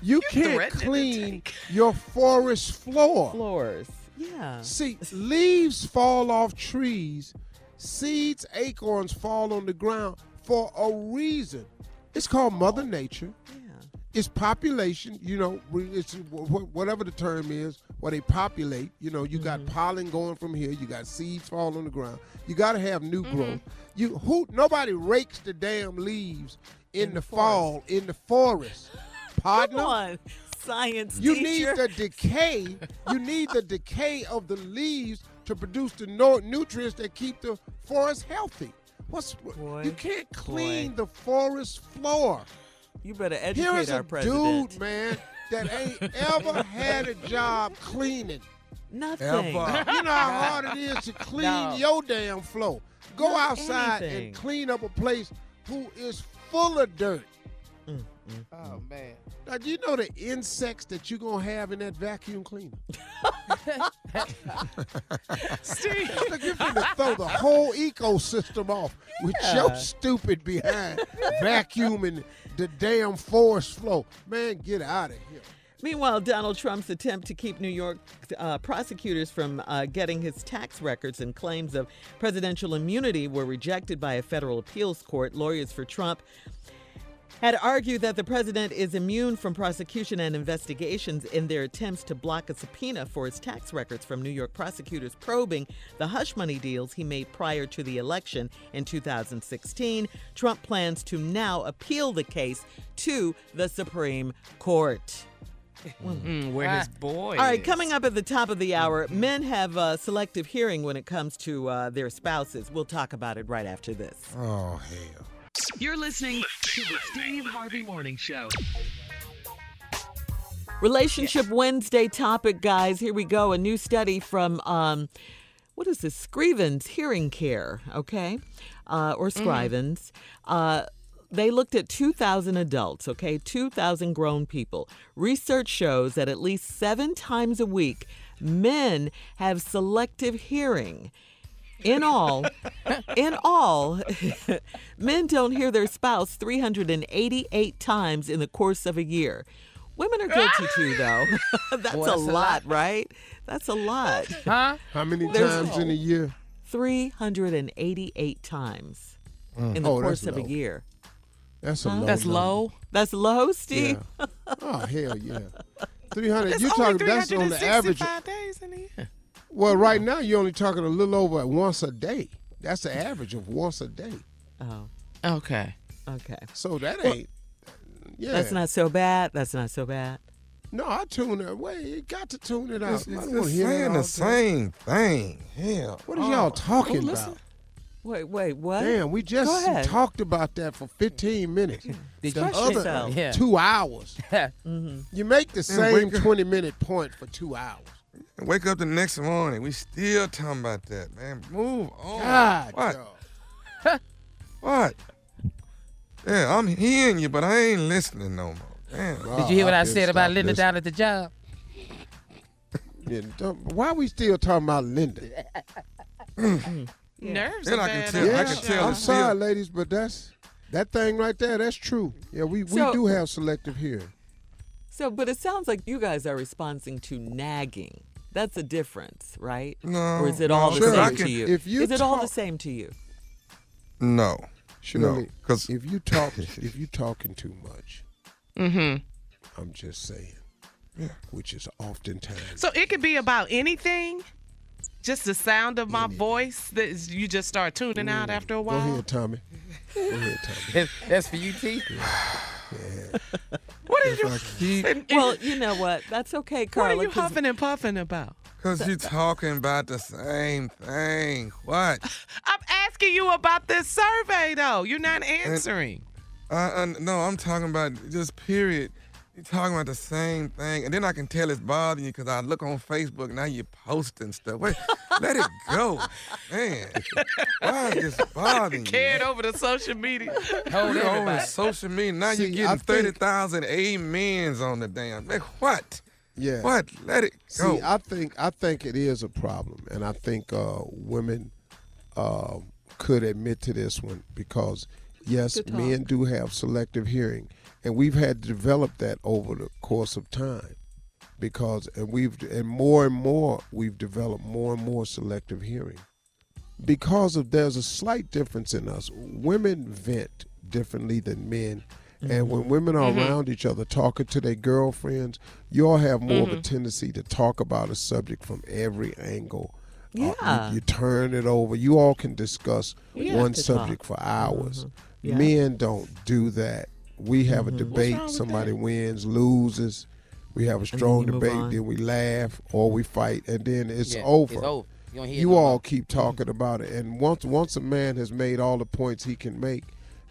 You can't clean your forest floor. Floors. Yeah. See, leaves fall off trees, seeds, acorns fall on the ground for a reason. It's called Mother Nature. It's population, you know, it's wh- wh- whatever the term is, where they populate. You know, you got mm-hmm. pollen going from here, you got seeds falling on the ground. You got to have new mm-hmm. growth. You who nobody rakes the damn leaves in, the, fall in the forest. Partner, Come on, science you teacher. need the decay. you need the decay of the leaves to produce the nutrients that keep the forest healthy. What's you can't clean the forest floor. You better educate Here is our a president. dude, man, that ain't ever had a job cleaning. Nothing. Ever. You know how hard it is to clean No. your damn floor. Go Not outside anything. and clean up a place who is full of dirt. Oh man. Now, do you know the insects that you're gonna have in that vacuum cleaner? Steve. Look, you're finna throw the whole ecosystem off with your stupid behind vacuuming the damn forest floor. Man, get out of here. Meanwhile, Donald Trump's attempt to keep New York uh, prosecutors from uh, getting his tax records and claims of presidential immunity were rejected by a federal appeals court. Lawyers for Trump had argued that the president is immune from prosecution and investigations in their attempts to block a subpoena for his tax records from New York prosecutors probing the hush money deals he made prior to the election in 2016. Trump plans to now appeal the case to the Supreme Court. Mm, where his boy All right, coming up at the top of the hour, men have uh, selective hearing when it comes to uh, their spouses. We'll talk about it right after this. Oh, hell. You're listening to the Steve Harvey Morning Show. Relationship Wednesday topic, guys. Here we go. A new study from, um, what is this? Scrivens Hearing Care, okay? Uh, or Scrivens. Uh, they looked at 2,000 adults, okay? 2,000 grown people. Research shows that at least seven times a week, men have selective hearing. In all, in all, men don't hear their spouse 388 times in the course of a year. Women are guilty too, though. that's, Boy, a, that's a lot, lot. right? That's a lot. Huh? How many There's- times in a year? 388 times mm. in the Oh, course that's of a year. That's a low. That's number. low. That's low, Steve. Yeah. Oh hell yeah. Three hundred. You only talking? That's on the average. 365 days in a year. Well, right now you're only talking a little over once a day. That's the average of once a day. Oh, Okay. okay. So that Well, ain't. Yeah. That's not so bad. That's not so bad. No, I tune it. Wait, you got to tune it out. It's, I it's just saying the same thing. Hell. What are y'all oh. talking Oh, listen. about? Wait, wait, what? Damn, we just talked about that for 15 minutes. Did the you- other yourself. Two hours. Mm-hmm. You make the Man, same 20 minute point for two hours. And wake up the next morning. We still talking about that, man. Move on. God, What? What? Yeah, I'm hearing you, but I ain't listening no more. Damn. Did you hear what I been said about Linda listening. down at the job? Yeah, don't- why we still talking about Linda? Mm. Nerves Then I can tell- Yeah, I can tell. I'm sorry, still- ladies, but that's that thing right there. That's true. Yeah, we, we So- do have selective hearing. So, but it sounds like you guys are responding to nagging. That's a difference, right? No. Or is it no, all the Shirley, same I to you? if you is it all the same to you? No. Shirley, No, 'cause- if you talk, if you talking too much, Mm-hmm. I'm just saying, which is oftentimes. So it could be about anything. Just the sound of my voice that is, you just start tuning out after a while. Go while. ahead, Tommy. Go ahead, Tommy. That's, that's for you, T. What are you? I keep, and- and Well, you know what? That's okay, what Carla. are you 'cause huffing and puffing about? cause you're talking about the same thing. What? I'm asking you about this survey, though. You're not answering. Uh, uh, no, I'm talking about just period. You talking about the same thing, and then I can tell it's bothering you because I look on Facebook now you're posting stuff. Wait, let it go, man. Why is this bothering you? Carried over to social media. Hold You're over everybody. social media now. See, you're getting I think- thirty thousand amens on the damn. Man, what? Yeah. What? Let it go. See, I think I think it is a problem, and I think uh, women uh, could admit to this one because yes, men do have selective hearing, and we've had to develop that over the course of time because and we've and more and more we've developed more and more selective hearing because of there's a slight difference in us. Women vent differently than men. And when women are around each other talking to their girlfriends, you all have more of a tendency to talk about a subject from every angle. Uh, you- Yeah. you, turn it over. You all can discuss We one subject talk. for hours. Yeah. Men don't do that. We have a debate. wrong with Somebody wins, loses. We have a strong you debate. on. Then we laugh or we fight, and then it's Yeah, over It's over. You, don't hear you no all more. keep talking about it and once once a man has made all the points he can make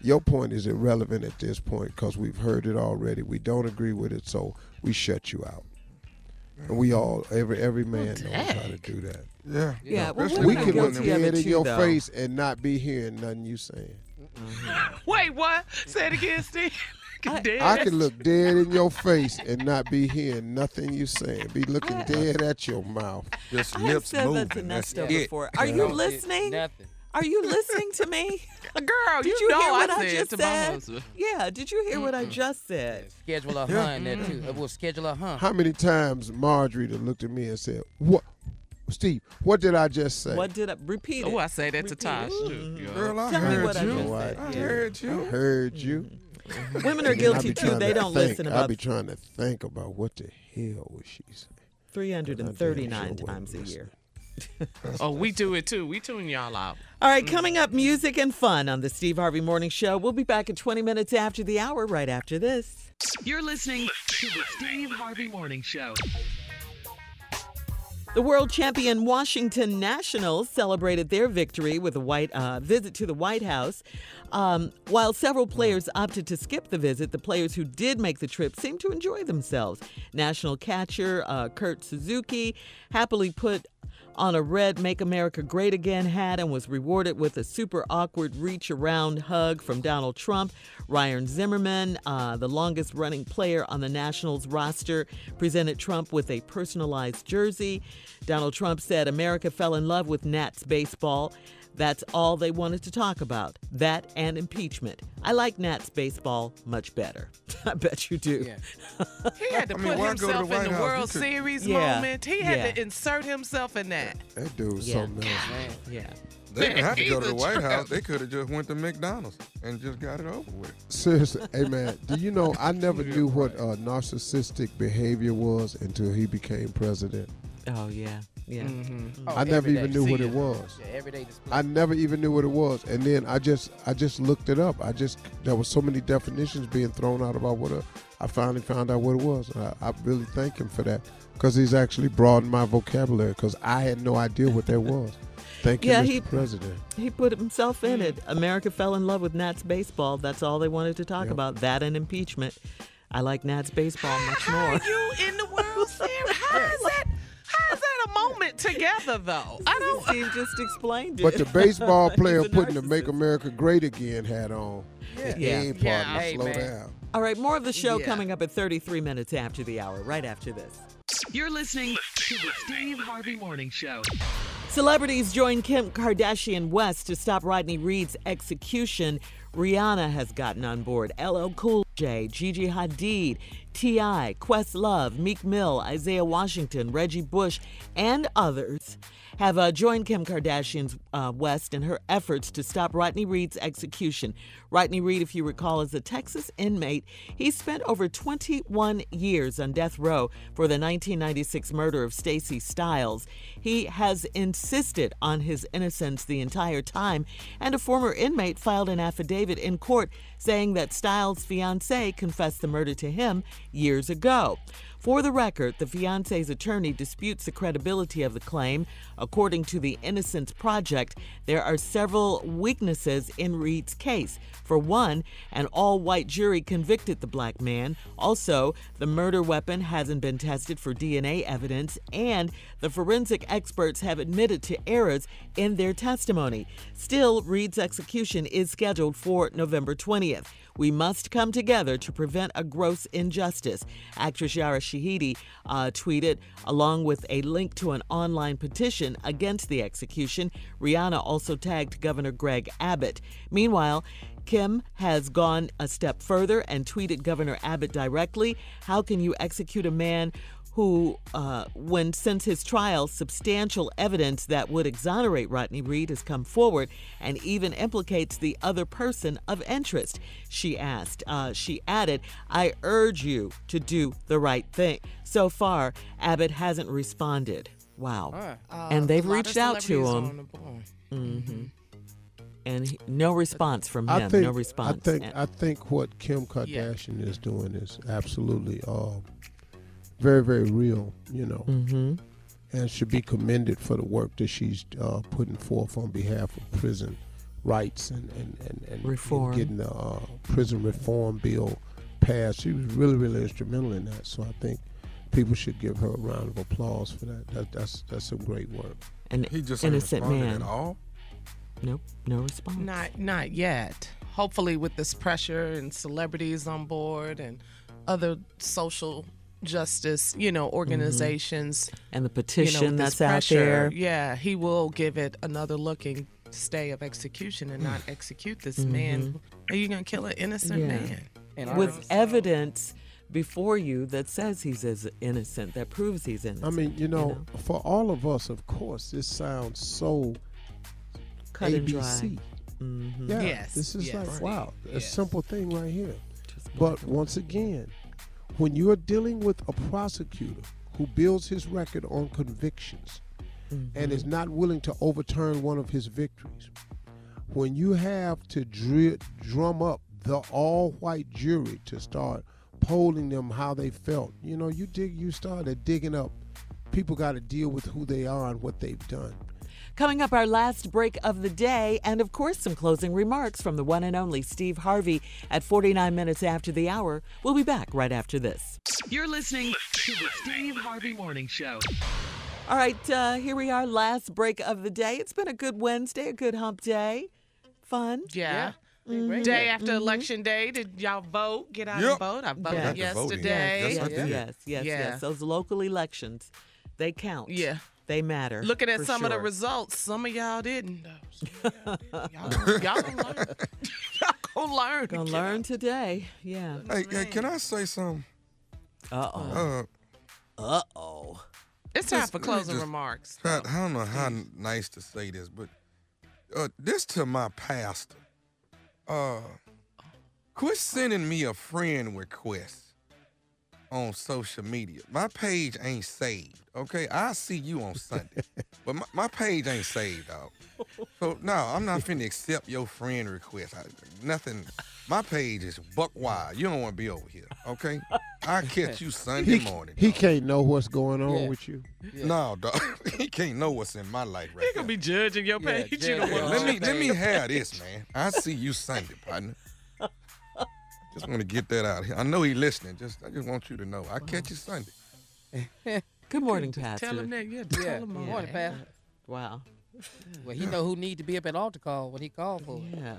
your point is irrelevant at this point because we've heard it already we don't agree with it so we shut you out and we all every every man knows how to do that yeah. Yeah, well, we can look dead in your though. face and not be hearing nothing you saying Wait, what? Say it again, Steve. I- i can look dead in your face and not be hearing nothing you saying be looking dead at your mouth Just I have lips said moving. that to That's Nesto it. before. Are you No, listening? Nothing. Are you listening to me? Girl, Did you, you know hear what I I just to said? husband. Yeah. Did you hear what I just said? Schedule a Yeah. hun there too. We'll schedule a hun. how many times marjorie looked at me and said what steve what did i just say What did I repeat? Oh, I say that to Repeat Tosh too. Girl, I Tell me heard what I you. just know said. I I heard you. heard you Women are guilty too. trying They to don't think. listen I about be trying to think about what the hell was she saying. 339 sure times a year. Oh, we do it too. We tune y'all out. All right, coming up, music and fun on the Steve Harvey Morning Show. We'll be back in 20 minutes after the hour, right after this. You're listening to the Steve Harvey Morning Show. The world champion Washington Nationals celebrated their victory with a white uh, visit to the White House. Um, while several players opted to skip the visit, the players who did make the trip seemed to enjoy themselves. National catcher uh, Kurt Suzuki happily put on a red Make America Great Again hat and was rewarded with a super awkward reach around hug from Donald Trump. Ryan Zimmerman, uh, the longest running player on the Nationals roster, presented Trump with a personalized jersey. Donald Trump said America fell in love with Nats baseball. That's all they wanted to talk about. That and impeachment. I like Nats baseball much better. I bet you do. Yeah. He had to I mean, put why to himself the in the House? World could- Series Yeah. moment. He had Yeah. to insert himself in that. That dude was Yeah. something else. Man. Yeah. They didn't have to go to the White. House. They could have just went to McDonald's and just got it over with. Seriously, hey man, do you know I never knew what uh, narcissistic behavior was until he became president. Oh, yeah. Yeah. Mm-hmm. Mm-hmm. Mm-hmm. Oh, I never even day. knew See what it it. was. Yeah, everyday display. I never even knew what it was, and then I just I just looked it up. I just there was so many definitions being thrown out about what a, I finally found out what it was. And I, I really thank him for that because he's actually broadened my vocabulary because I had no idea what that was. Thank you, Yeah, Mr. he- President. He put himself in mm. it. America fell in love with Nats baseball. That's all they wanted to talk Yep. about. That and impeachment. I like Nats baseball much How more. are you in the World Series? How is that? How is that a moment together though? I don't. Steve just explained it. But the baseball player putting the "Make. America Great Again" hat on. Yeah. Yeah. Hey, Yeah. partner, Hey, slow man. down. All right, more of the show Yeah. coming up at 33 minutes after the hour, right after this. You're listening to the Steve Harvey Morning Show. Celebrities join Kim Kardashian West to stop Rodney Reed's execution. Rihanna has gotten on board. LL Cool J, Gigi Hadid, T.I., Questlove, Meek Mill, Isaiah Washington, Reggie Bush, and others have uh, joined Kim Kardashian's uh, West in her efforts to stop Rodney Reed's execution. Rodney Reed, if you recall, is a Texas inmate. He spent over 21 years on death row for the 1996 murder of Stacey Stites. He has insisted on his innocence the entire time, and a former inmate filed an affidavit in court saying that Stites' fiancee confessed the murder to him years ago. For the record, the fiance's attorney disputes the credibility of the claim. According to the Innocence Project, there are several weaknesses in Reed's case. For one, an all white jury convicted the black man. Also, the murder weapon hasn't been tested for DNA evidence, and the forensic experts have admitted to errors in their testimony. Still, Reed's execution is scheduled for November 20th. We must come together to prevent a gross injustice. Actress Yara Shahidi uh, tweeted, along with a link to an online petition against the execution. Rihanna also tagged Governor Greg Abbott. Meanwhile, Kim has gone a step further and tweeted Governor Abbott directly How can you execute a man who, uh, when since his trial, substantial evidence that would exonerate Rodney Reed has come forward and even implicates the other person of interest. She asked. Uh, she added, "I urge you to do the right thing." So far, Abbott hasn't responded. Wow. Uh, and they've a lot of reached out to him. on the board. hmm And he- no response from him. I think no response. I think And- I think what Kim Kardashian is doing is absolutely uh, very very real. You know, Mhm. and should be commended for the work that she's uh, putting forth on behalf of prison rights and and and, and, and getting the uh, prison reform bill passed. She was really really instrumental in that. So I think people should give her a round of applause for that. that that's that's some great work. An He just innocent man. at all. Nope, no response. Not not yet. Hopefully, with this pressure and celebrities on board and other social justice, you know, organizations, And the you know, petition with this that's out there. Yeah, he will give it another looking stay of execution and not execute this man. Are you gonna kill an innocent Mm-hmm. Yeah. man? And with our- evidence before you that says he's as innocent, that proves he's innocent. I mean, you know, for all of us, of course, this sounds so cut and dry. ABC. Mhm. Yeah, Yes, this is yes. like wow, a Yes. simple thing right here. Just But once again, when you're dealing with a prosecutor who builds his record on convictions and is mm-hmm. not willing to overturn one of his victories, when you have to dri- drum up the all-white jury to start polling them how they felt, you know, you dig, you started digging up. People got to deal with who they are and what they've done. Coming up, our last break of the day, and of course, some closing remarks from the one and only Steve Harvey at 49 minutes after the hour. We'll be back right after this. You're listening to the Steve Harvey Morning Show. All right, uh, here we are, last break of the day. It's been a good Wednesday, a good hump day. Fun. Yeah. Mhm. Day after election day, did y'all vote? Get out Yep. and vote. I voted Yeah. Got the voting. yesterday. Yes, I Yes, yes, yes, yes. Those local elections, they count. Yeah. They matter. Looking at for some of the results, some of y'all didn't. though. Some of Y'all, y'all, y'all gonna learn. y'all gonna learn. Gonna Get learn out. today. Yeah. Hey, hey, can I say something? Uh oh. Uh, Uh oh. It's time Just- for closing just- remarks. I, I don't know how nice to say this, but uh, this to my pastor. Uh, quit sending me a friend request. On social media. My page ain't saved. Okay, I see you on Sunday, but my, my page ain't saved, dog. So no, I'm not finna accept your friend request. I, nothing. My page is buck wild. You don't want to be over here. Okay, I catch you Sunday He, morning. he can't know what's going on Yeah. with you. No, dog. he can't know what's in my life right now. He gonna be judging your page. yeah, you don't yeah. Let me let me have this, man. I see you Sunday, partner. I just want to get that out here. I know he listening. Just I just want you to know. I catch you Sunday. Good morning, Just Pastor. Tell him that. Yeah, Yeah, tell him all. morning, Pastor. Wow. Well, he know who need to be up at altar call when he called for. it. Yeah.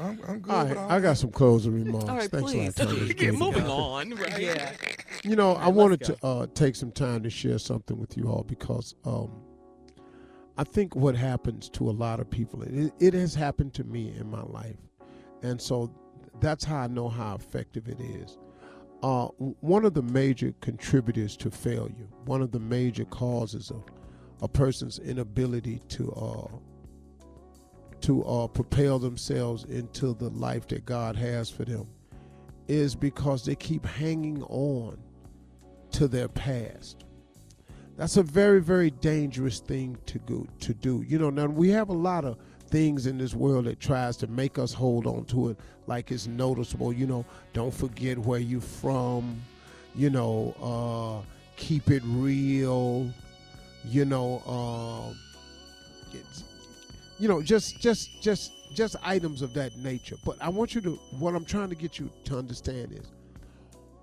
I'm, I'm good All with right, all I got some closing remarks. All right, Thanks please. a lot, Get Good. moving on, right? Yeah. You know, I wanted go. to uh, take some time to share something with you all because um, I think what happens to a lot of people, it, it has happened to me in my life. And so that's how I know how effective it is. Uh, one of the major contributors to failure, one of the major causes of a person's inability to uh, to uh, propel themselves into the life that God has for them is because they keep hanging on to their past. That's a very, very dangerous thing to go to do. You know, now we have a lot of things in this world that tries to make us hold on to it like it's noticeable. You know, don't forget where you're from. You know, uh, keep it real. You know, uh, you know, just just just just items of that nature. But I want you to what I'm trying to get you to understand is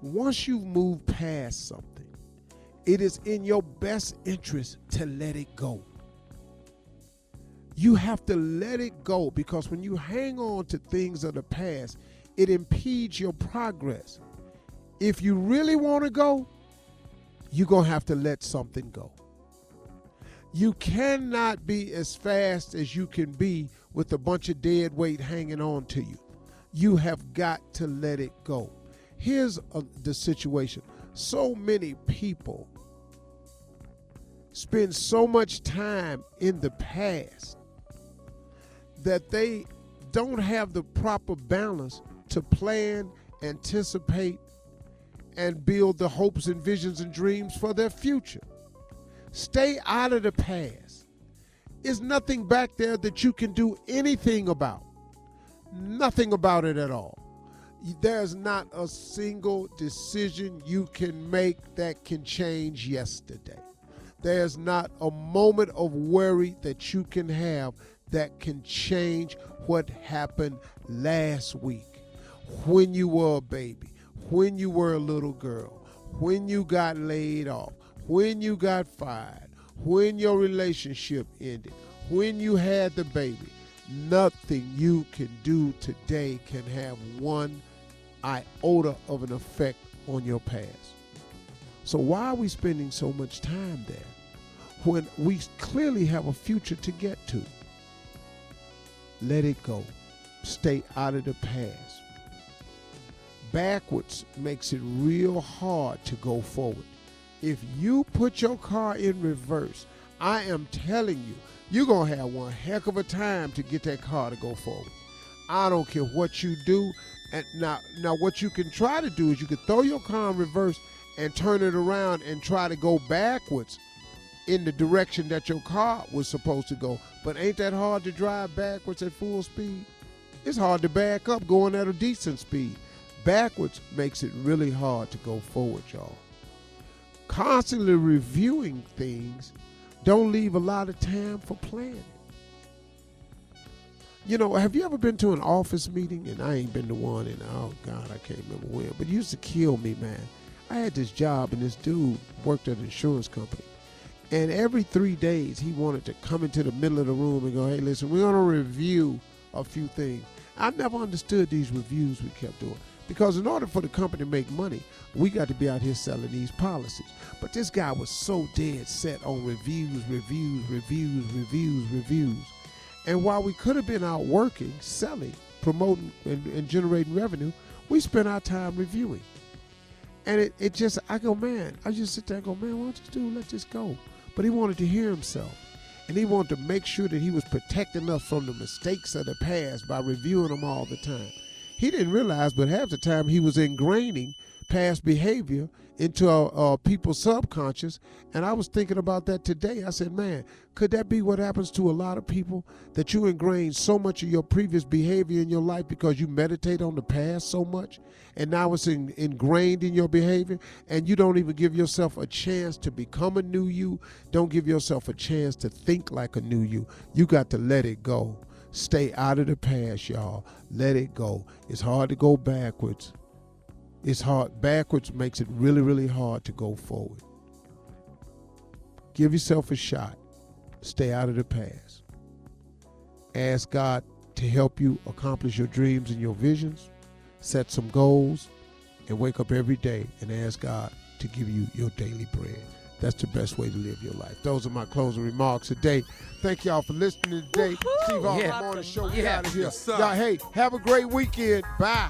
once you've moved past something, it is in your best interest to let it go. You have to let it go because when you hang on to things of the past, it impedes your progress. If you really want to go, you're going to have to let something go. You cannot be as fast as you can be with a bunch of dead weight hanging on to you. You have got to let it go. Here's uh the situation so many people spend so much time in the past that they don't have the proper balance to plan, anticipate, and build the hopes and visions and dreams for their future. Stay out of the past. There's nothing back there that you can do anything about. Nothing about it at all. There's not a single decision you can make that can change yesterday. There's not a moment of worry that you can have that can change what happened last week when you were a baby, when you were a little girl, when you got laid off, when you got fired, when your relationship ended, when you had the baby. Nothing you can do today can have one iota of an effect on your past. So, why are we spending so much time there when we clearly have a future to get to? Let it go. Stay out of the past. Backwards makes it real hard to go forward. If you put your car in reverse, I am telling you, you're going to have one heck of a time to get that car to go forward. I don't care what you do. And now, now what you can try to do is you can throw your car in reverse and turn it around and try to go backwards in the direction that your car was supposed to go. But ain't that hard to drive backwards at full speed? It's hard to back up going at a decent speed. Backwards makes it really hard to go forward, y'all. Constantly reviewing things don't leave a lot of time for planning. You know, have you ever been to an office meeting? And I ain't been to one in, oh God, I can't remember when, but it used to kill me, man. I had this job, and this dude worked at an insurance company. And every three days, he wanted to come into the middle of the room and go, hey, listen, we're going to review a few things. I never understood these reviews we kept doing. Because in order for the company to make money, we got to be out here selling these policies. But this guy was so dead set on reviews, reviews, reviews, reviews, reviews. And while we could have been out working, selling, promoting, and, and generating revenue, we spent our time reviewing. And it, it just, I go, man, I just sit there and go, man, why don't you do, let this go. But he wanted to hear himself. And he wanted to make sure that he was protecting us from the mistakes of the past by reviewing them all the time. He didn't realize, but half the time he was ingraining past behavior into uh, uh, people's subconscious. And I was thinking about that today. I said, man, could that be what happens to a lot of people? That you ingrain so much of your previous behavior in your life because you meditate on the past so much, and now it's in, ingrained in your behavior, and you don't even give yourself a chance to become a new you. Don't give yourself a chance to think like a new you. You got to let it go. Stay out of the past, y'all. Let it go. It's hard to go backwards. It's hard. Backwards makes it really, really hard to go forward. Give yourself a shot. Stay out of the past. Ask God to help you accomplish your dreams and your visions. Set some goals and wake up every day and ask God to give you your daily bread. That's the best way to live your life. Those are my closing remarks today. Thank y'all for listening today. Steve Harvey Yeah. Morning Show. We Yeah. out of here. Yes, y'all, hey, have a great weekend. Bye.